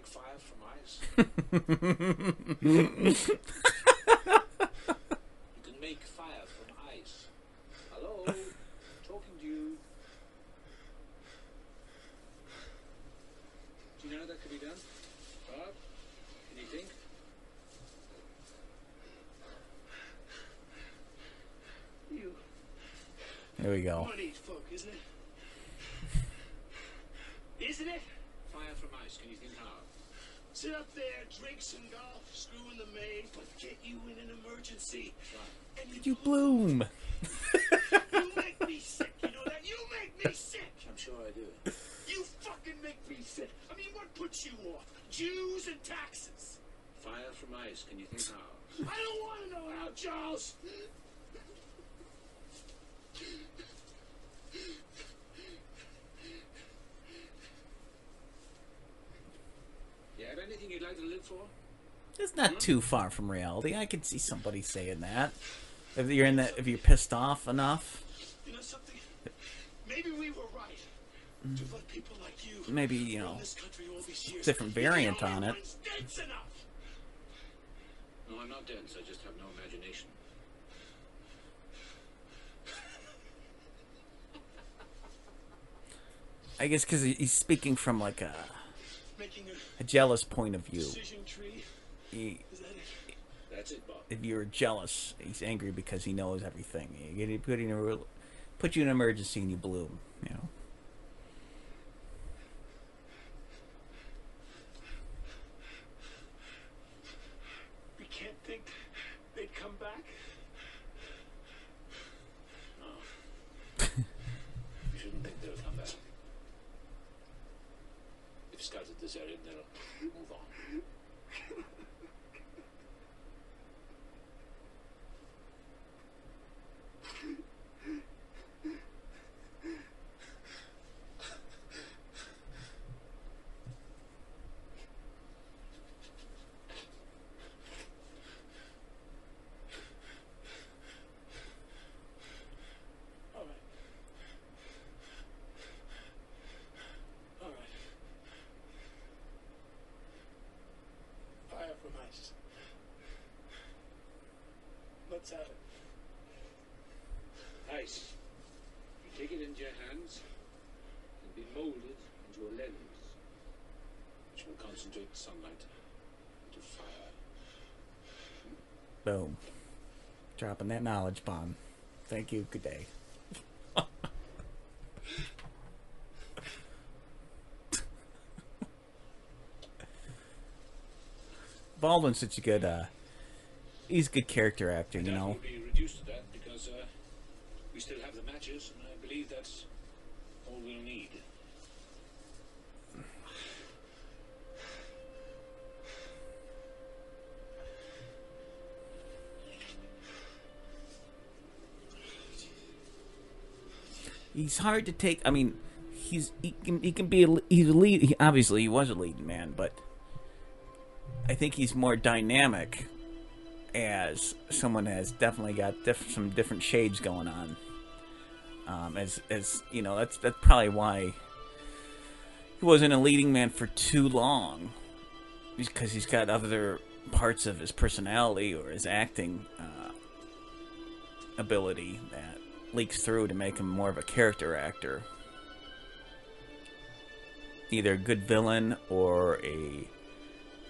Make fire from ice? you can make fire from ice. Hello? Talking to you. Do you know that could be done? Bob? Can you think? You There we go. money folk, isn't it? Isn't it? Fire from ice. Can you think how? Sit up there, drink some golf, screw in the maid, but get you in an emergency. And You bloom. You make me sick, you know that? You make me sick! I'm sure I do. You fucking make me sick! I mean, what puts you off? Jews and taxes! Fire from ice. Can you think how? I don't want to know how, Charles! You have anything you'd like to live for? It's not too far from reality. I can see somebody saying that. If you're in that, if you're pissed off enough, You know something? Maybe we were right to let people like you maybe you know this country all these years. different variant on it. dense enough. No, I'm not dense. I just have no imagination. I guess because he's speaking from like a, Making a a jealous point of view. decision tree. He, Is that it? That's it, Bob. if you're jealous, he's angry because he knows everything. You get put in a put you in an emergency and you bloom. You know. We can't think they'd come back. You shouldn't think they'll come back. If scouted this area, they'll move on. All right. All right. Fire from ice. Let's have it. Ice. You take it into your hands and be molded into a lens, which will concentrate the sunlight into fire. Boom. Dropping that knowledge bomb. Thank you. Good day. Baldwin's such a good, uh, he's a good character actor, you know. be reduced to that because uh, we still have the matches, and I believe that's all we'll need. He's hard to take. I mean, he's he can he can be a, he's a lead. He, obviously, he was a leading man, but I think he's more dynamic as someone has definitely got diff- some different shades going on. Um, as as you know, that's that's probably why he wasn't a leading man for too long, because he's got other parts of his personality or his acting uh, ability that leaks through to make him more of a character actor. Either a good villain or a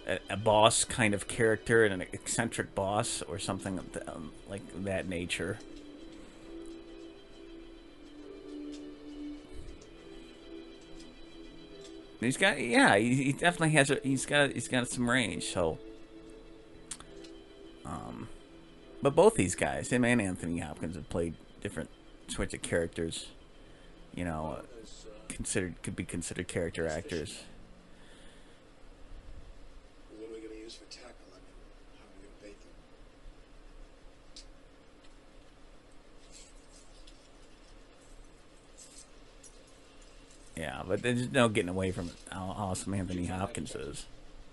a, a boss kind of character and an eccentric boss or something um, like that nature. He's got yeah, he, he definitely has a he's got he's got some range. So, um, but both these guys, him and Anthony Hopkins, have played different sorts of characters. You know, uh, considered could be considered character actors. What are we going to use for tackle? I mean, how are we bait them? Yeah, but there's no getting away from how awesome Anthony Hopkins is.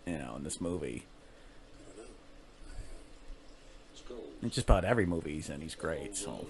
You know, in this movie, I don't know. I, uh, It's gold. it's just about every movie he's in. He's great. So.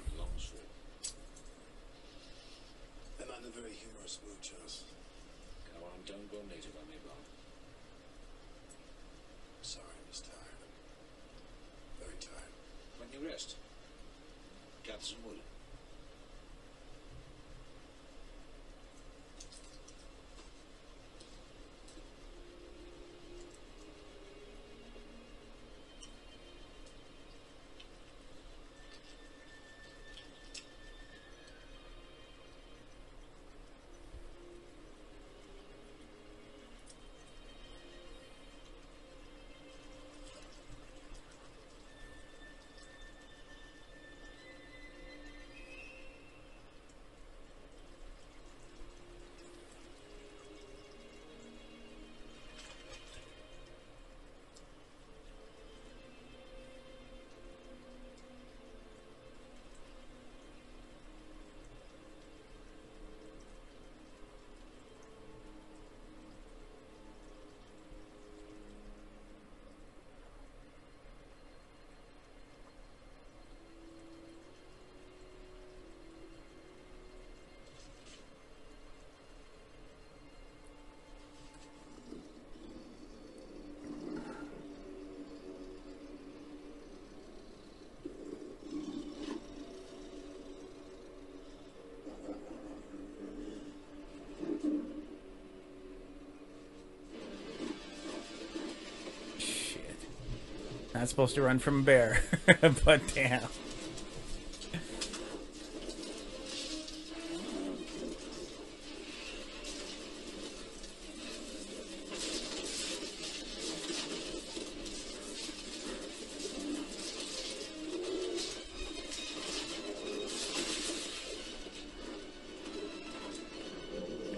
Supposed to run from a bear, but damn.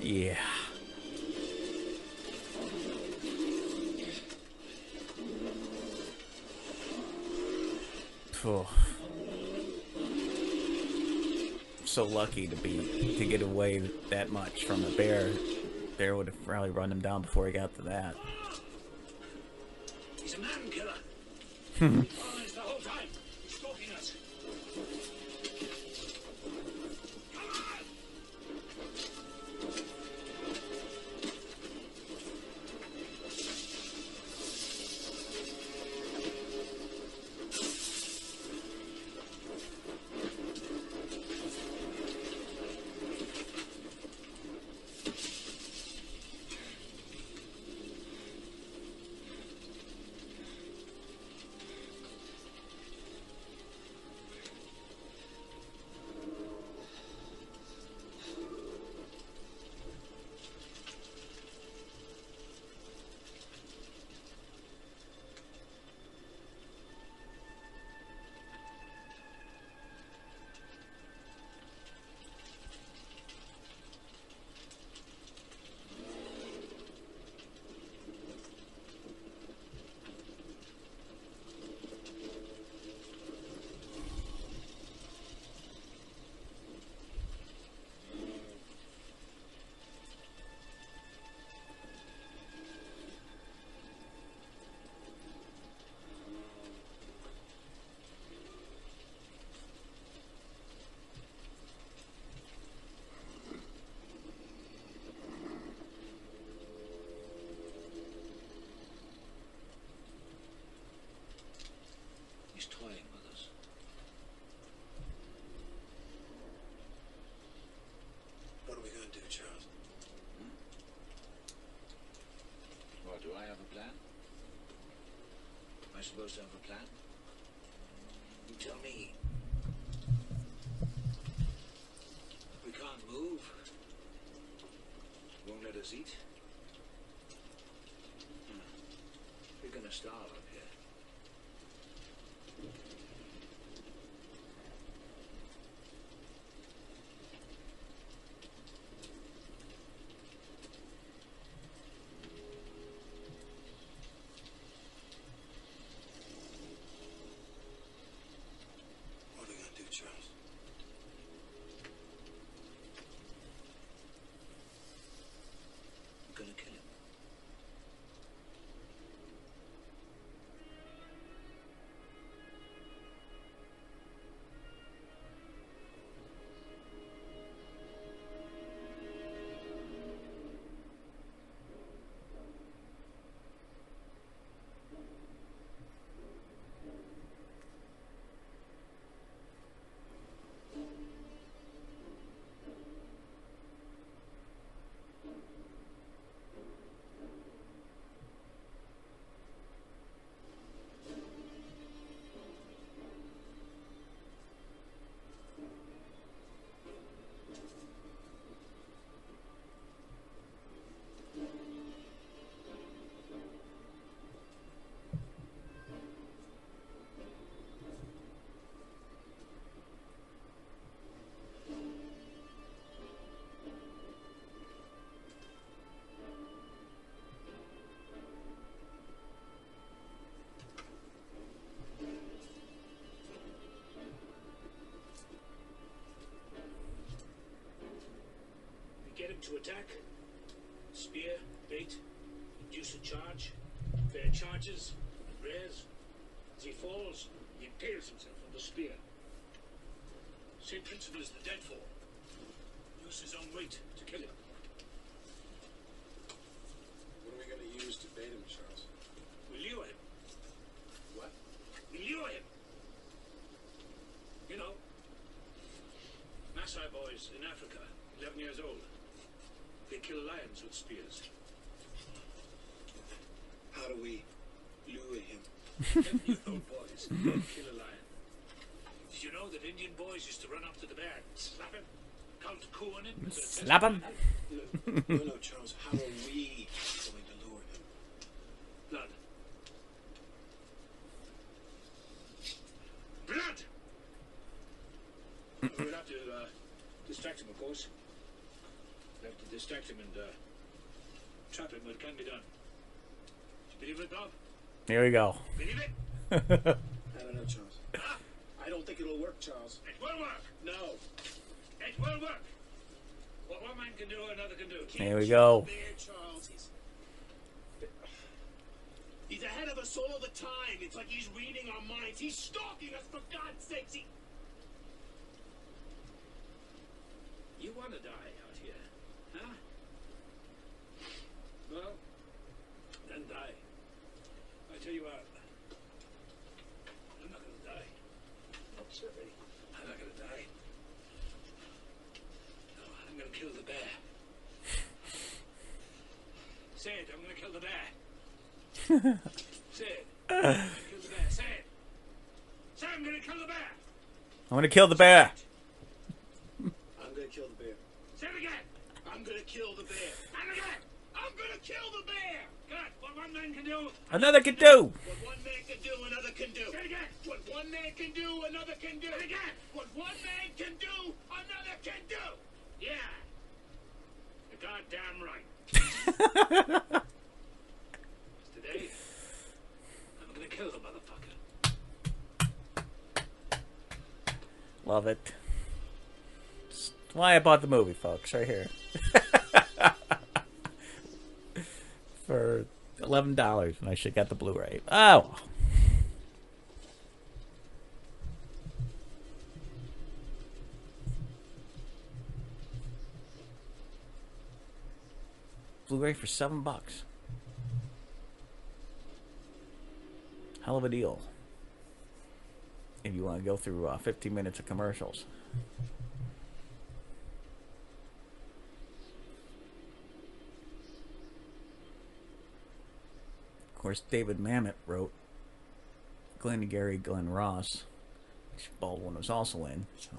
Yeah. Phew. So lucky to be to get away that much from a bear. Bear would have probably run him down before he got to that. He's a man killer. Hmm. Supposed to have a plan? You tell me. To attack. Spear, bait, induce a charge. Fair charges, rares. As he falls, he impales himself on the spear. Same principle as the deadfall. Use his own weight to kill him. What are we gonna use to bait him, Charles? We lure him. What? We lure him. You know, Maasai boys in Africa, 11 years old. They kill lions with spears. How do we lure him? you old boys kill a lion. Did you know that Indian boys used to run up to the bear and slap him? Count a coup on him? with a test Slap him. No, no, no, Charles. How are we going to lure him? Blood. Blood! we'll have to uh, distract him, of course. We'll have to distract him and uh, trap him, but it can be done. Believe it, Bob? Here we go. Believe it? I don't know, Charles. I don't think it'll work, Charles. It will work! No. It will work! What one man can do, another can do. Here we go. There, Charles. He's, he's ahead of us all the time. It's like he's reading our minds. He's stalking us, for God's sakes. He... You want to die out here, huh? Well, then die. I tell you what, I'm not going to die. I'm sorry. I'm not going to die. No, I'm going to kill the bear. Say it, I'm going to kill the bear. Say it. I'm gonna kill the bear. Say it. Say I'm going to kill the bear. I'm gonna kill the bear. I'm gonna kill the bear. Say it again. I'm gonna kill the bear. And again. I'm gonna kill the bear. Good. What one man can do, Another can do. What one man can do, another can do. say it again. What one man can do, another can do. Say it again. What one man can do, another can do. Yeah. You're goddamn right. Today, I'm gonna kill the motherfucker. Love it. It's why I bought the movie, folks, right here. For eleven dollars, and I should got the Blu-ray. Oh, Blu-ray for seven bucks. Hell of a deal. If you want to go through uh, 15 minutes of commercials. Of course, David Mamet wrote Glengarry Glen Ross, which Baldwin was also in. So.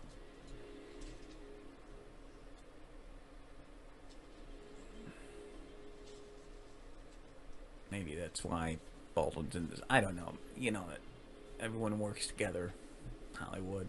Maybe that's why Baldwin's in this. I don't know. You know, everyone works together. Hollywood.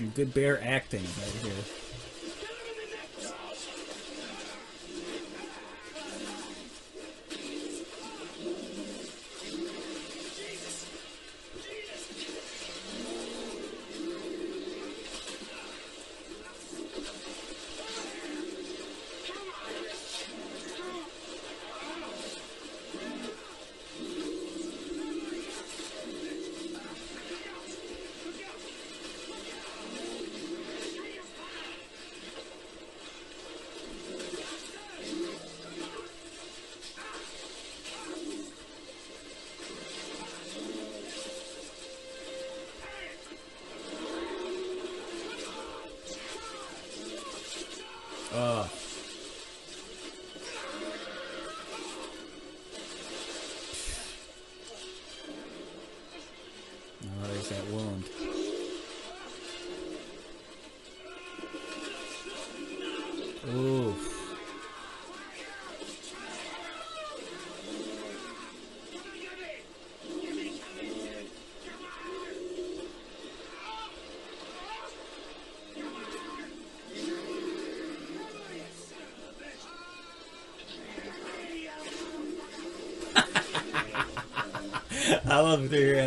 Some good bear acting right here.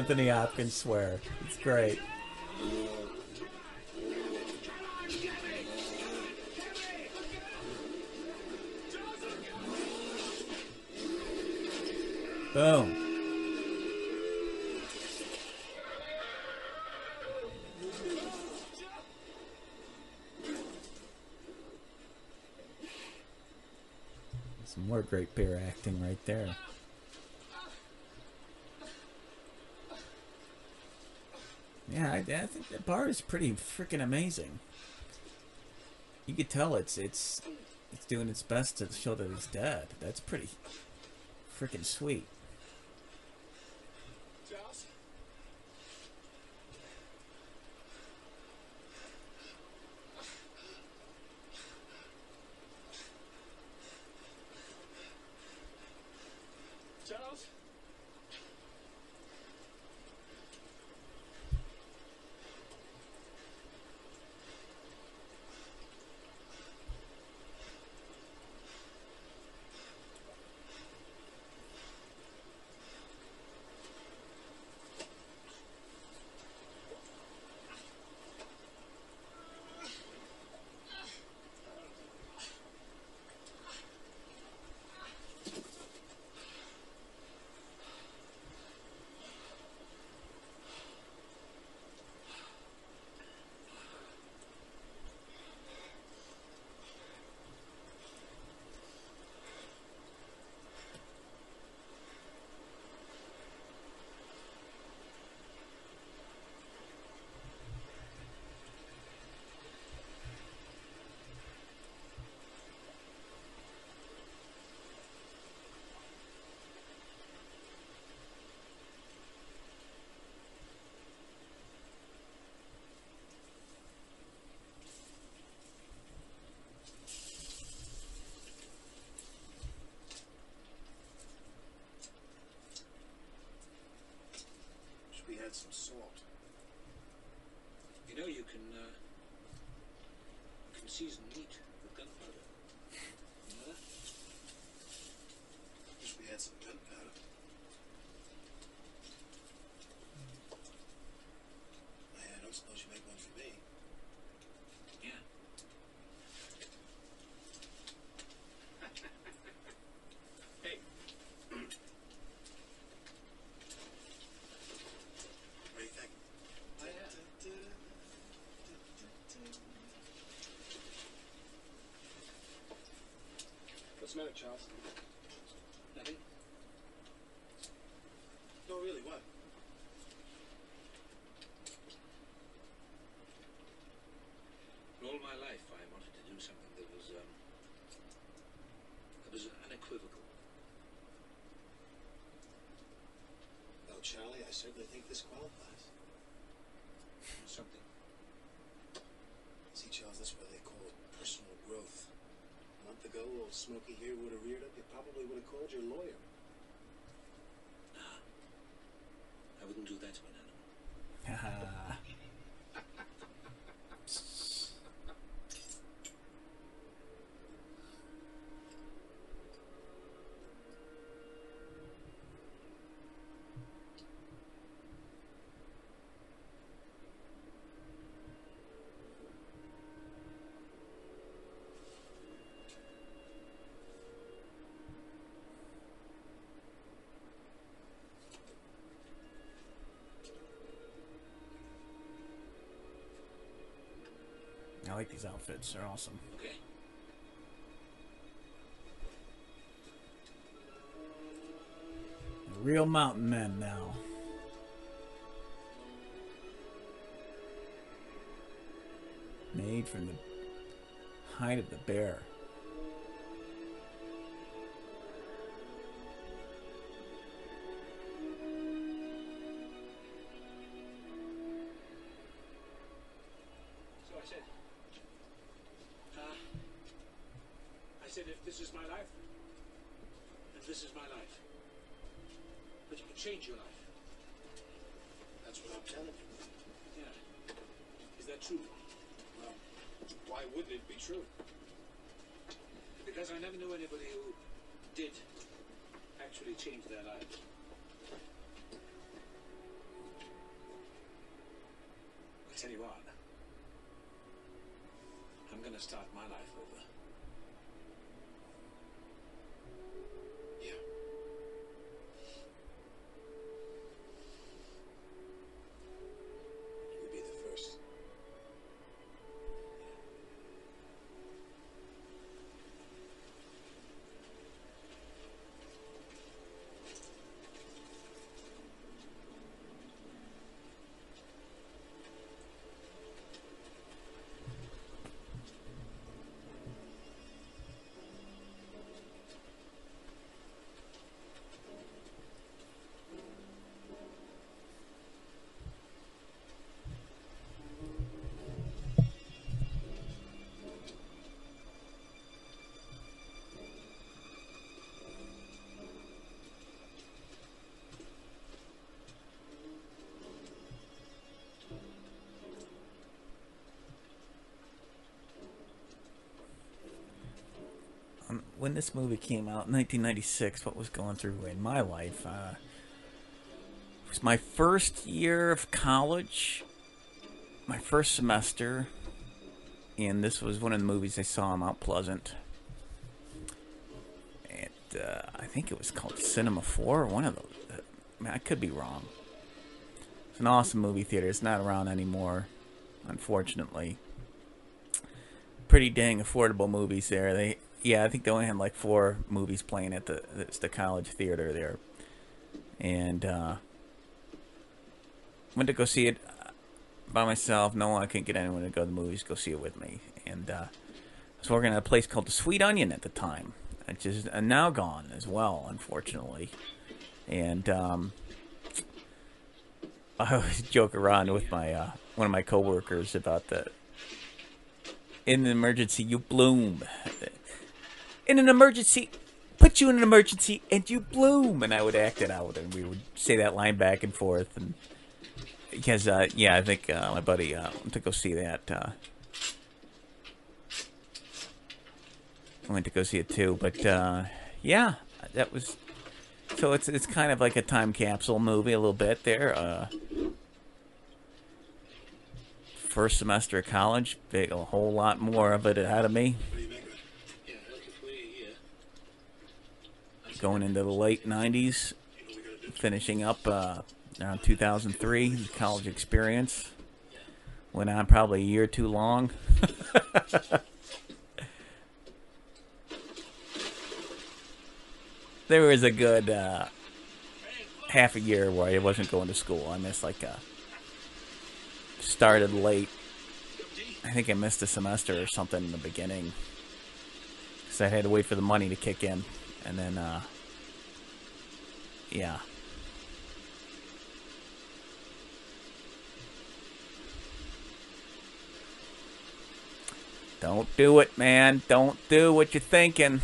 Anthony Hopkins swear. It's great. Boom. Some more great bear acting right there. Yeah, I, think that bar is pretty freaking amazing. You could tell it's it's it's doing its best to show that it's dead. That's pretty freaking sweet. Charles? Charles? Wish we had some salt. You know you can uh, you can season meat with gunpowder. You know that? Wish we had some gunpowder. I don't suppose you make one for me. Yeah. hey, What do you think? Oh, yeah. What's Charles? nothing. No, really, what? All my life I wanted to do something that was um, that was unequivocal. Well, Charlie, I certainly think this qualifies. Something. See, Charles, that's what they call personal growth. A month ago, old Smokey here would have reared up. You probably would have called your lawyer. Nah. I wouldn't do that to an animal. like these outfits. They're awesome. Okay. Real mountain men now. Made from the hide of the bear. When this movie came out in 1996, what was going through in my life? Uh, it was my first year of college, my first semester, and this was one of the movies I saw in Mount Pleasant. And uh, I think it was called Cinema 4 or one of those. Uh, I, mean, I could be wrong. It's an awesome movie theater. It's not around anymore, unfortunately. Pretty dang affordable movies there. They yeah, I think they only had like four movies playing at the it's the college theater there, and uh, went to go see it by myself. No, I couldn't get anyone to go to the movies. Go see it with me, and uh, I was working at a place called the Sweet Onion at the time, which is uh, now gone as well, unfortunately. And um, I always joke around with my uh, one of my coworkers about the in an emergency you bloom in an emergency, put you in an emergency and you bloom. And I would act it out, and we would say that line back and forth. And because, uh, yeah, I think uh, my buddy uh, went to go see that. Uh, I went to go see it too, but uh, yeah, that was. So it's it's kind of like a time capsule movie a little bit there. Uh, first semester of college, big a whole lot more of it ahead of me. Going into the late 90s, finishing up uh, around 2003, the college experience. Went on probably a year too long. there was a good uh, half a year where I wasn't going to school. I missed like a started late. I think I missed a semester or something in the beginning because I had to wait for the money to kick in, and then uh, yeah. Don't do it, man. Don't do what you're thinking.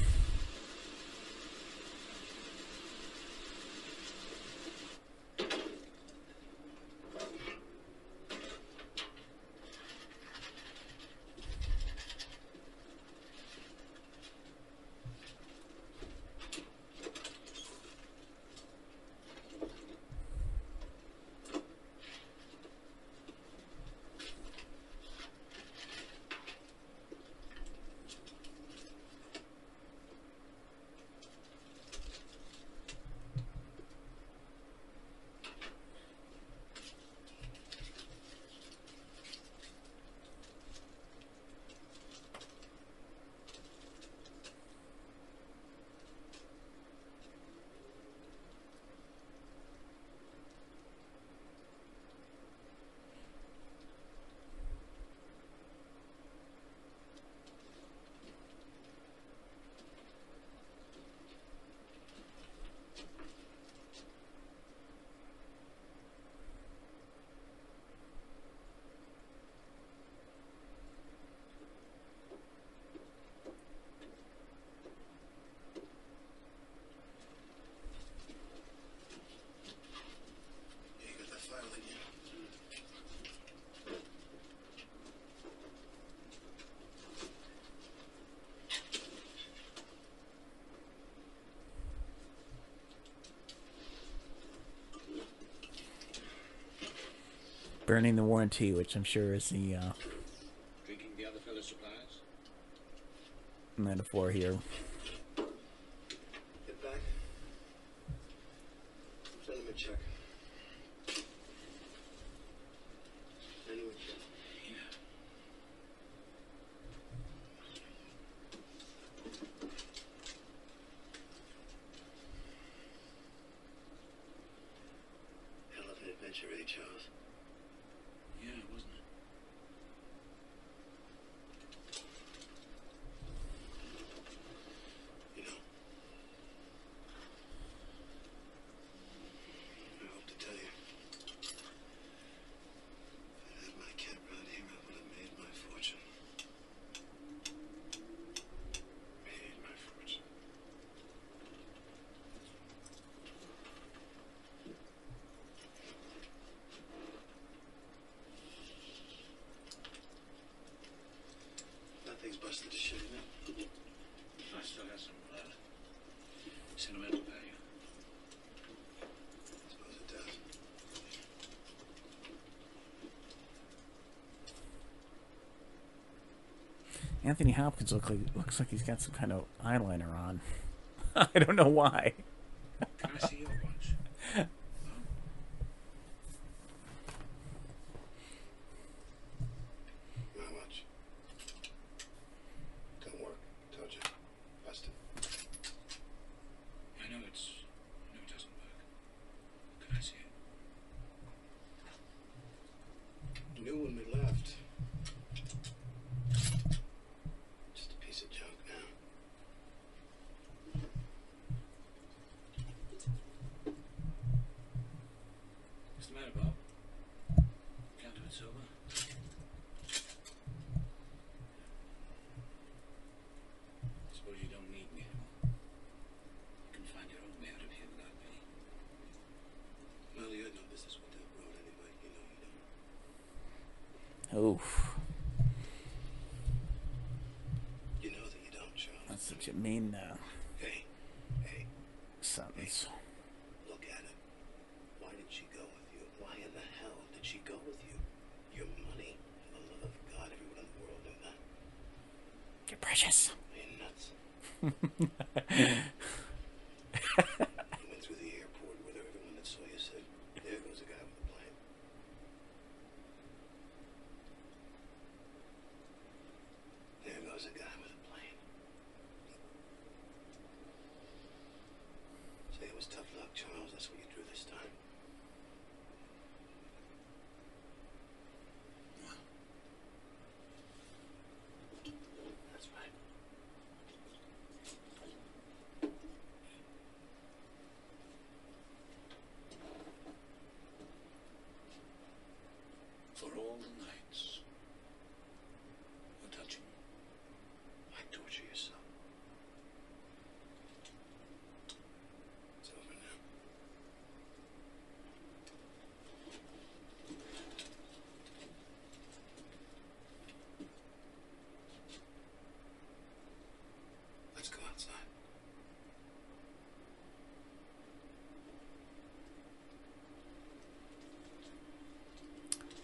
burning the warranty, which I'm sure is the, uh, Drinking the other fellow's supplies? metaphor here. Anthony Hopkins look like, looks like he's got some kind of eyeliner on. I don't know why.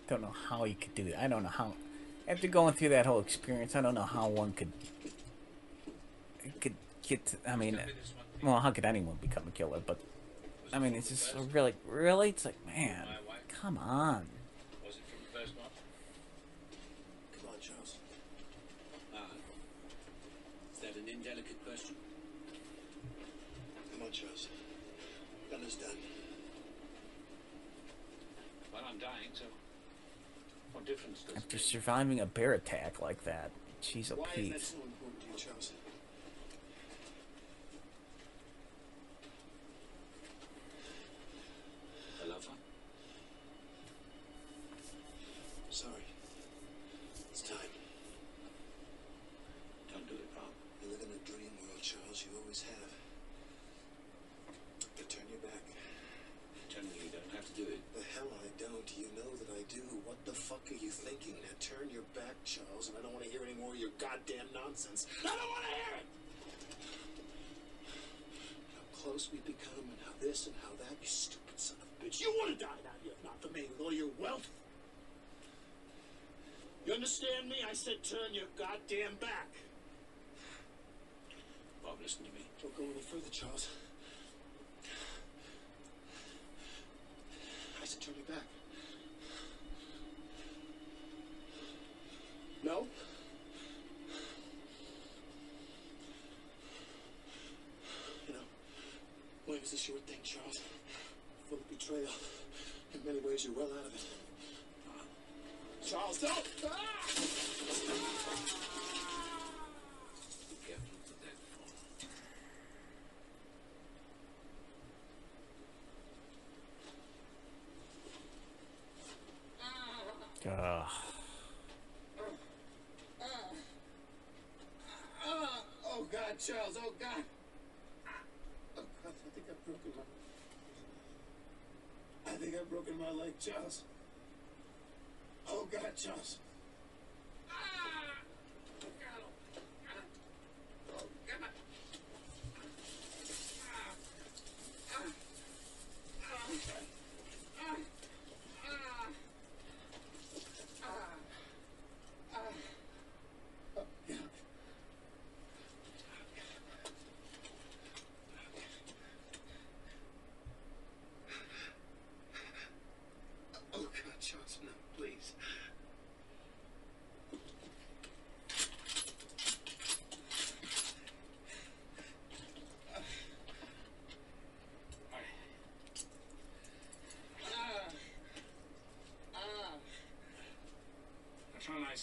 don't know how you could do it. I don't know how. After going through that whole experience, I don't know how one could could get. To, I mean, well, how could anyone become a killer? But I mean, it's just really, really. It's like, man, come on. surviving a bear attack like that. She's a piece.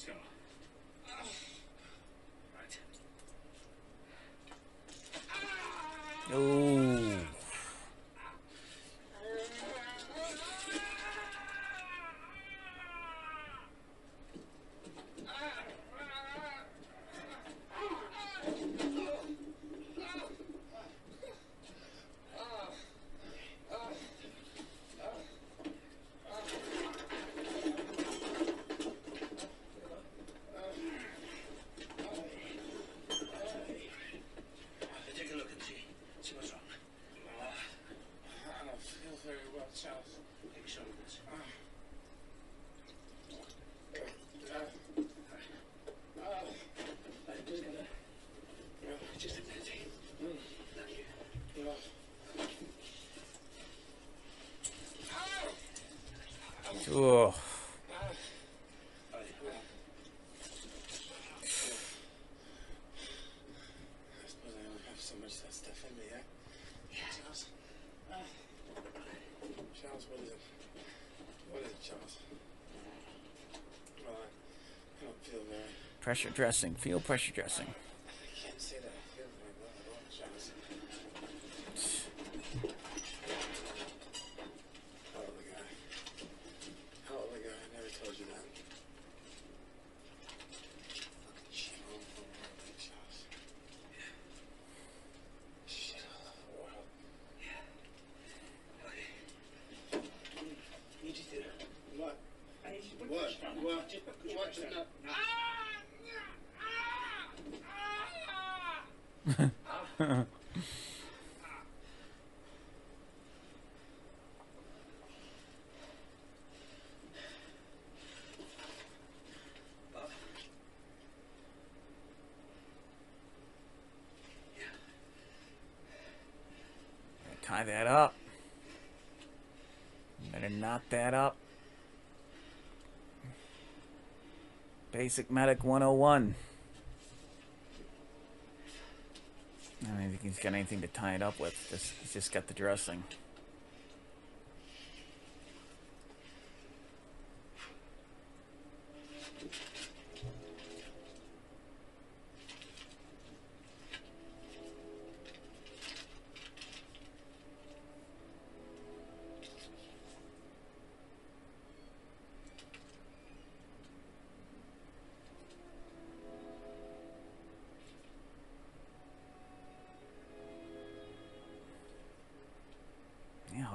Star. pressure dressing, field pressure dressing. tie that up. Better knot that up. Basic Medic 101. I don't think he's got anything to tie it up with. Just, he's just got the dressing.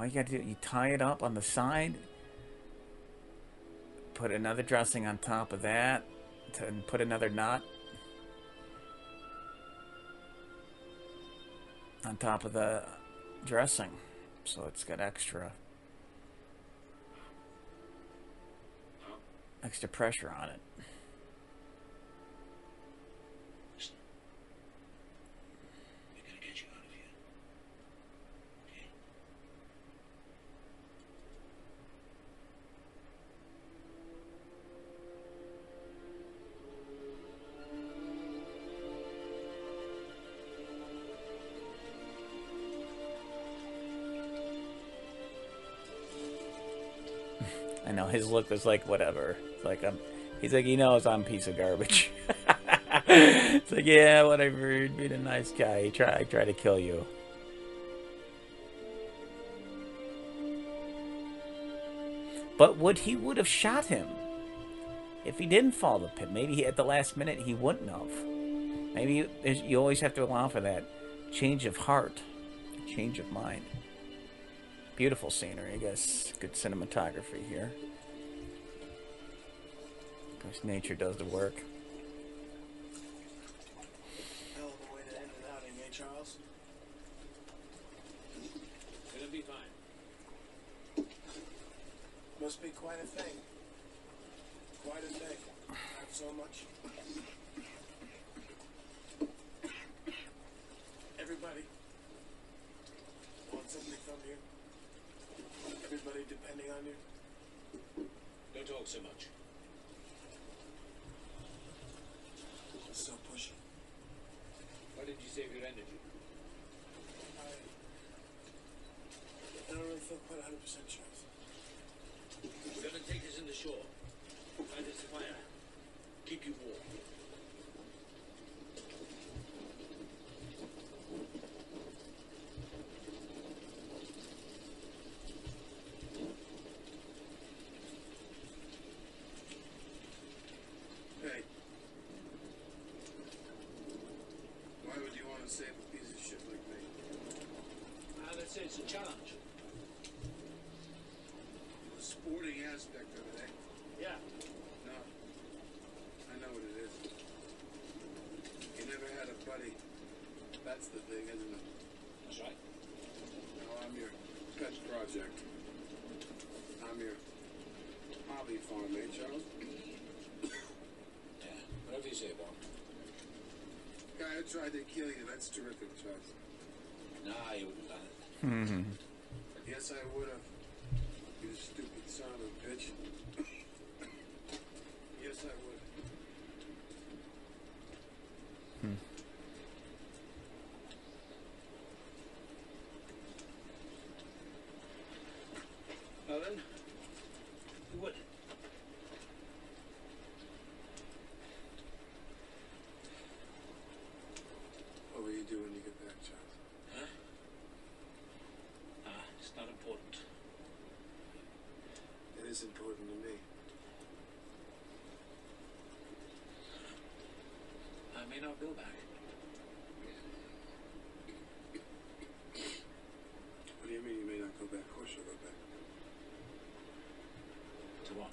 you got to do, you tie it up on the side, put another dressing on top of that, and put another knot on top of the dressing. So it's got extra extra pressure on it. I know his look was like whatever. It's like I'm. He's like he knows I'm a piece of garbage. it's like yeah, whatever. You're being a nice guy. He try try to kill you. But would he would have shot him if he didn't fall the pit? Maybe he, at the last minute he wouldn't have. Maybe there's- you always have to allow for that change of heart, change of mind. Beautiful scenery, I guess. Good cinematography here. Of nature does the work. Hell of a way to end an outing, eh, Charles? Gonna be fine. Must be quite a thing. Quite a thing. Not so much. Everybody want something from you. Everybody depending on you. Don't talk so much. So pushy. Why did you save your energy? I, don't really feel quite 100% sure. We're gonna take this in the shore. Find us a fire. Keep you warm. Hey. Why would you want to save a piece of shit like me? Ah, let's say it's a challenge. The sporting aspect of it, eh? Yeah. No. I know what it is. You never had a buddy. That's the thing, isn't it? That's right. No, I'm your pet project. I'm your hobby farm, eh, Charles? Yeah. Whatever you say, Bob. Tried to kill you, that's terrific, Charles. Nah, you wouldn't have done it. Mm-hmm. Yes, I would have. You stupid son of a bitch. yes, I would. Well then, you would. What will you do when you get back, Charles? Huh? Ah, it's not important. It is important to me. I may not go back. What do you mean you may not go back? Of course you'll go back. To what?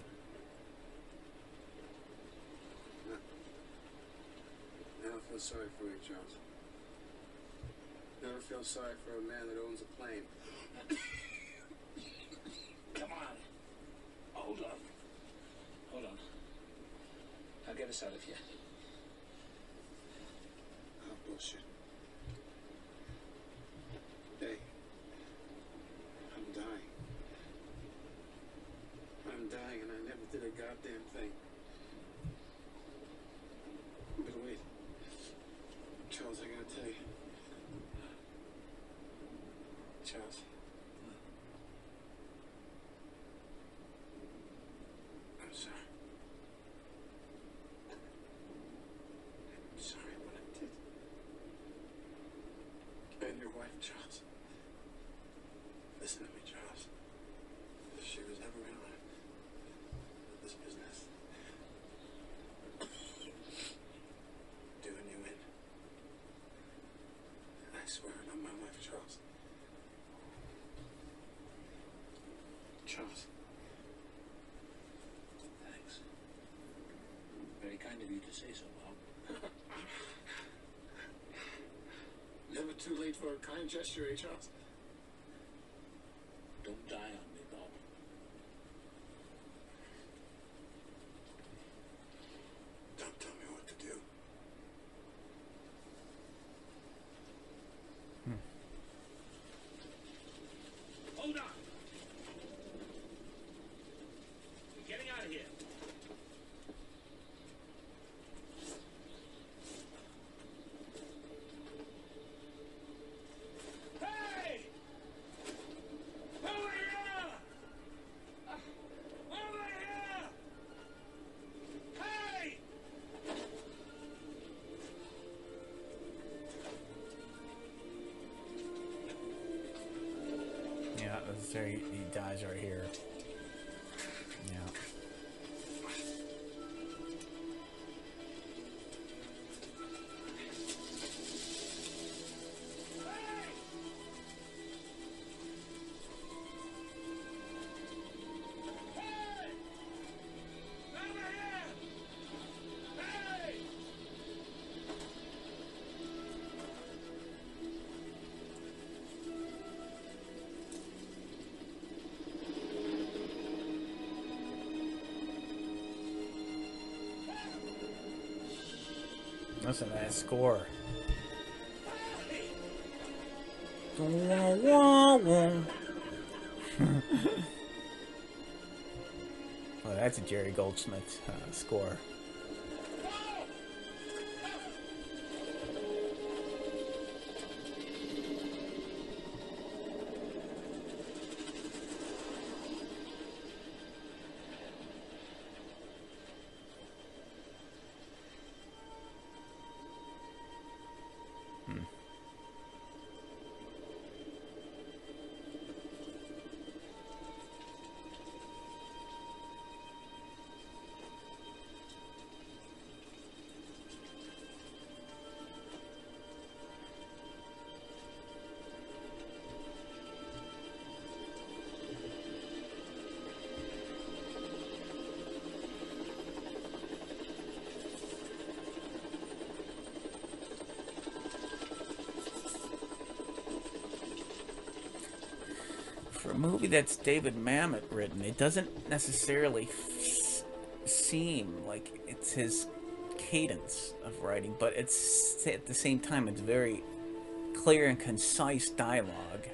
I don't feel sorry for you, Charles. Never feel sorry for a man that owns a plane. Come on. Hold on. Hold on. I'll get us out of here. Oh, bullshit. Hey. I'm dying. I'm dying and I never did a goddamn thing. But wait. Charles, I gotta tell you. Charles. I'm sorry. I'm sorry what I did. Charles. Listen to me, Charles. If she was ever in this business, doing you in. I swear on my life, Charles. Charles. Thanks. Very kind of you to say so, Bob. Never too late for a kind gesture, eh, Charles? Listen to that score. oh, that's a Jerry Goldsmith uh, score. That's David Mamet written, it doesn't necessarily f- seem like it's his cadence of writing, but it's at the same time it's very clear and concise dialogue.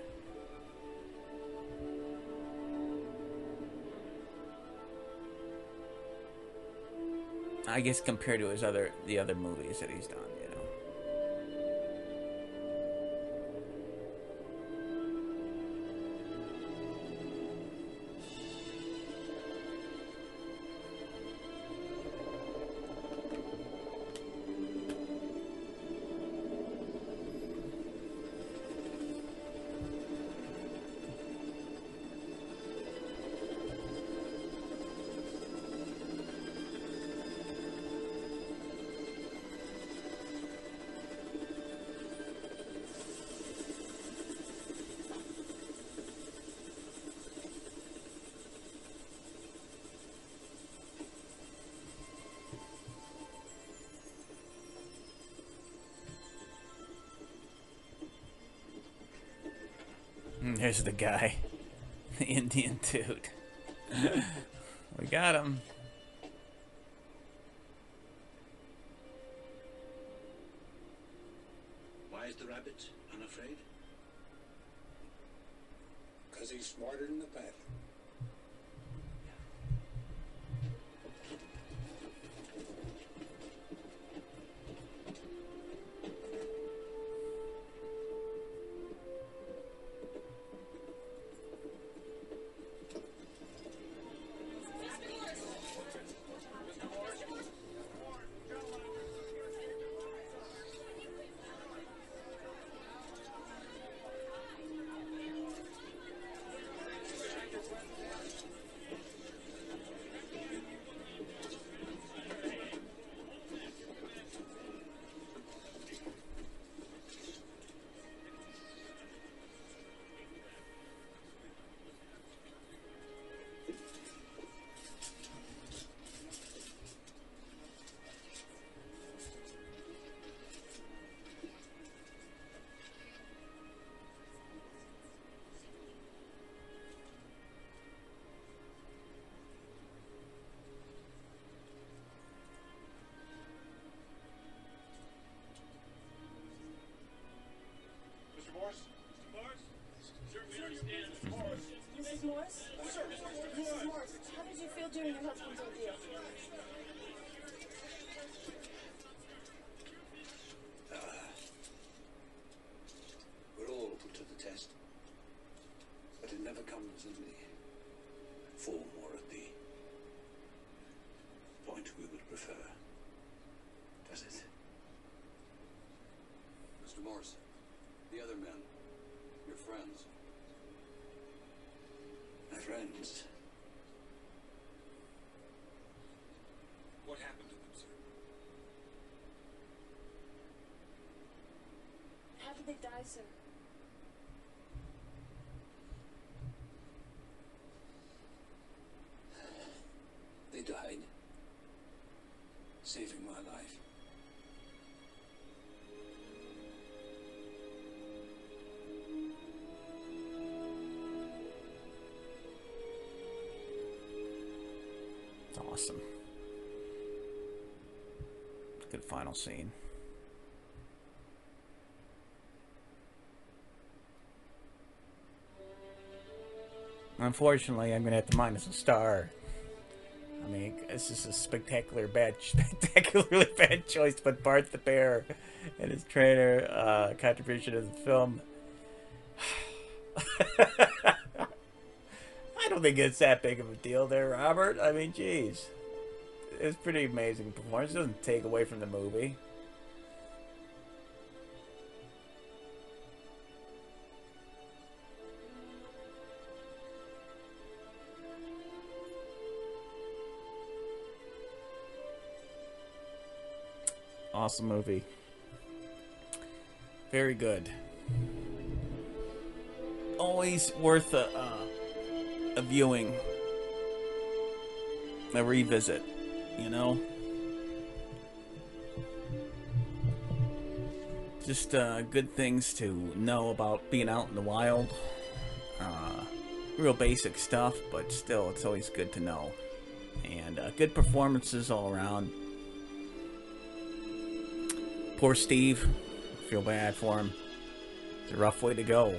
I guess compared to his other the other movies that he's done, you There's the guy, the Indian dude. we got him. Awesome. Good final scene. Unfortunately, I'm gonna have to minus a star. I mean, this is a spectacular bad, spectacularly bad choice, but Bart the Bear and his trainer uh, contribution to the film. Think it's that big of a deal there, Robert. I mean, geez. It's pretty amazing performance. It doesn't take away from the movie. Awesome movie. Very good. Always worth a, uh, a viewing, a revisit, you know? Just uh, good things to know about being out in the wild. Uh, real basic stuff, but still, it's always good to know. And uh, good performances all around. Poor Steve. Feel bad for him. It's a rough way to go.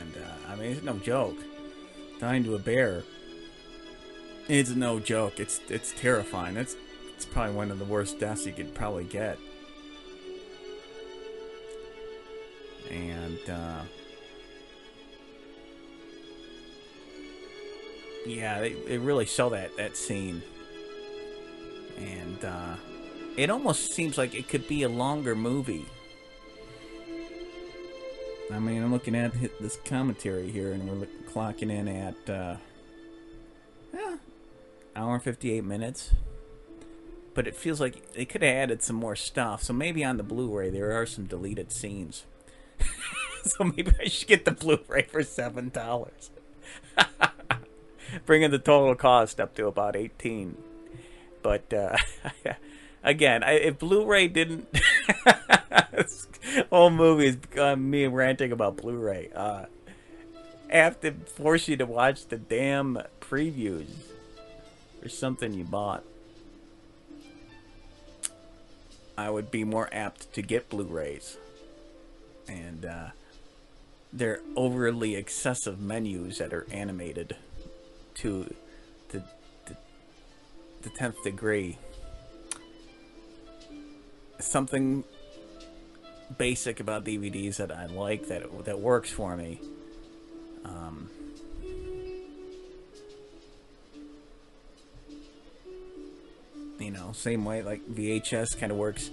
And, uh, I mean, it's no joke. Dying to a bear. It's no joke. It's it's terrifying. That's it's probably one of the worst deaths you could probably get. And uh, yeah, they, they really sell that that scene. And uh, it almost seems like it could be a longer movie. I mean, I'm looking at this commentary here, and we're clocking in at uh, yeah, hour and 58 minutes. But it feels like they could have added some more stuff. So maybe on the Blu-ray there are some deleted scenes. so maybe I should get the Blu-ray for seven dollars, bringing the total cost up to about 18. But uh, again, I, if Blu-ray didn't, whole movie is uh, me ranting about Blu-ray. Uh, I have to force you to watch the damn previews or something you bought. I would be more apt to get Blu-rays, and uh, they're overly excessive menus that are animated to the the, the tenth degree. Something basic about DVDs that I like that that works for me. Um, you know, same way like VHS kind of works.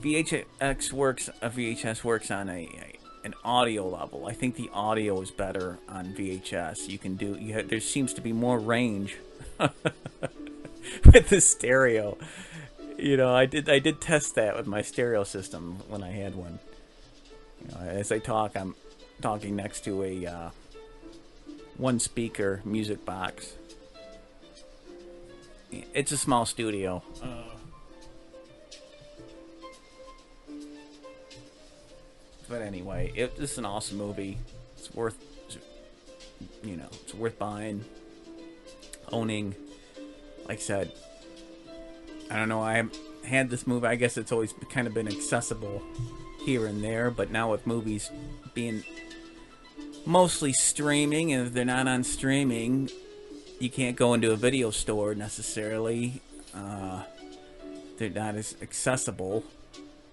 VHX works. A VHS works on a, a an audio level. I think the audio is better on VHS. You can do. You ha- there seems to be more range with the stereo. You know, I did. I did test that with my stereo system when I had one. You know, as I talk, I'm talking next to a uh, one speaker music box. It's a small studio. Uh, but anyway, it, it's an awesome movie. It's worth, you know, it's worth buying, owning. Like I said, I don't know. I had this movie. I guess it's always kind of been accessible here and there, but now with movies being mostly streaming, and if they're not on streaming, you can't go into a video store necessarily. Uh, they're not as accessible,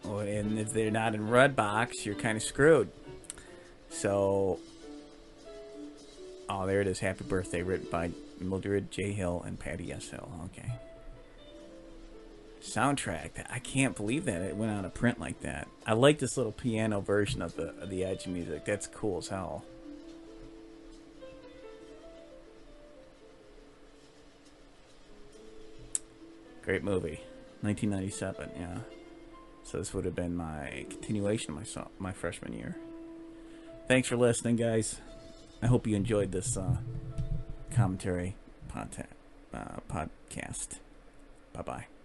and if they're not in Redbox, you're kind of screwed. So, oh, there it is. Happy birthday, written by Mildred J. Hill and Patty S. Hill. Okay soundtrack. I can't believe that it went out of print like that. I like this little piano version of the of the edge music. That's cool as hell. Great movie, 1997. Yeah. So this would have been my continuation my my freshman year. Thanks for listening, guys. I hope you enjoyed this uh, commentary podcast. Uh, podcast. Bye bye.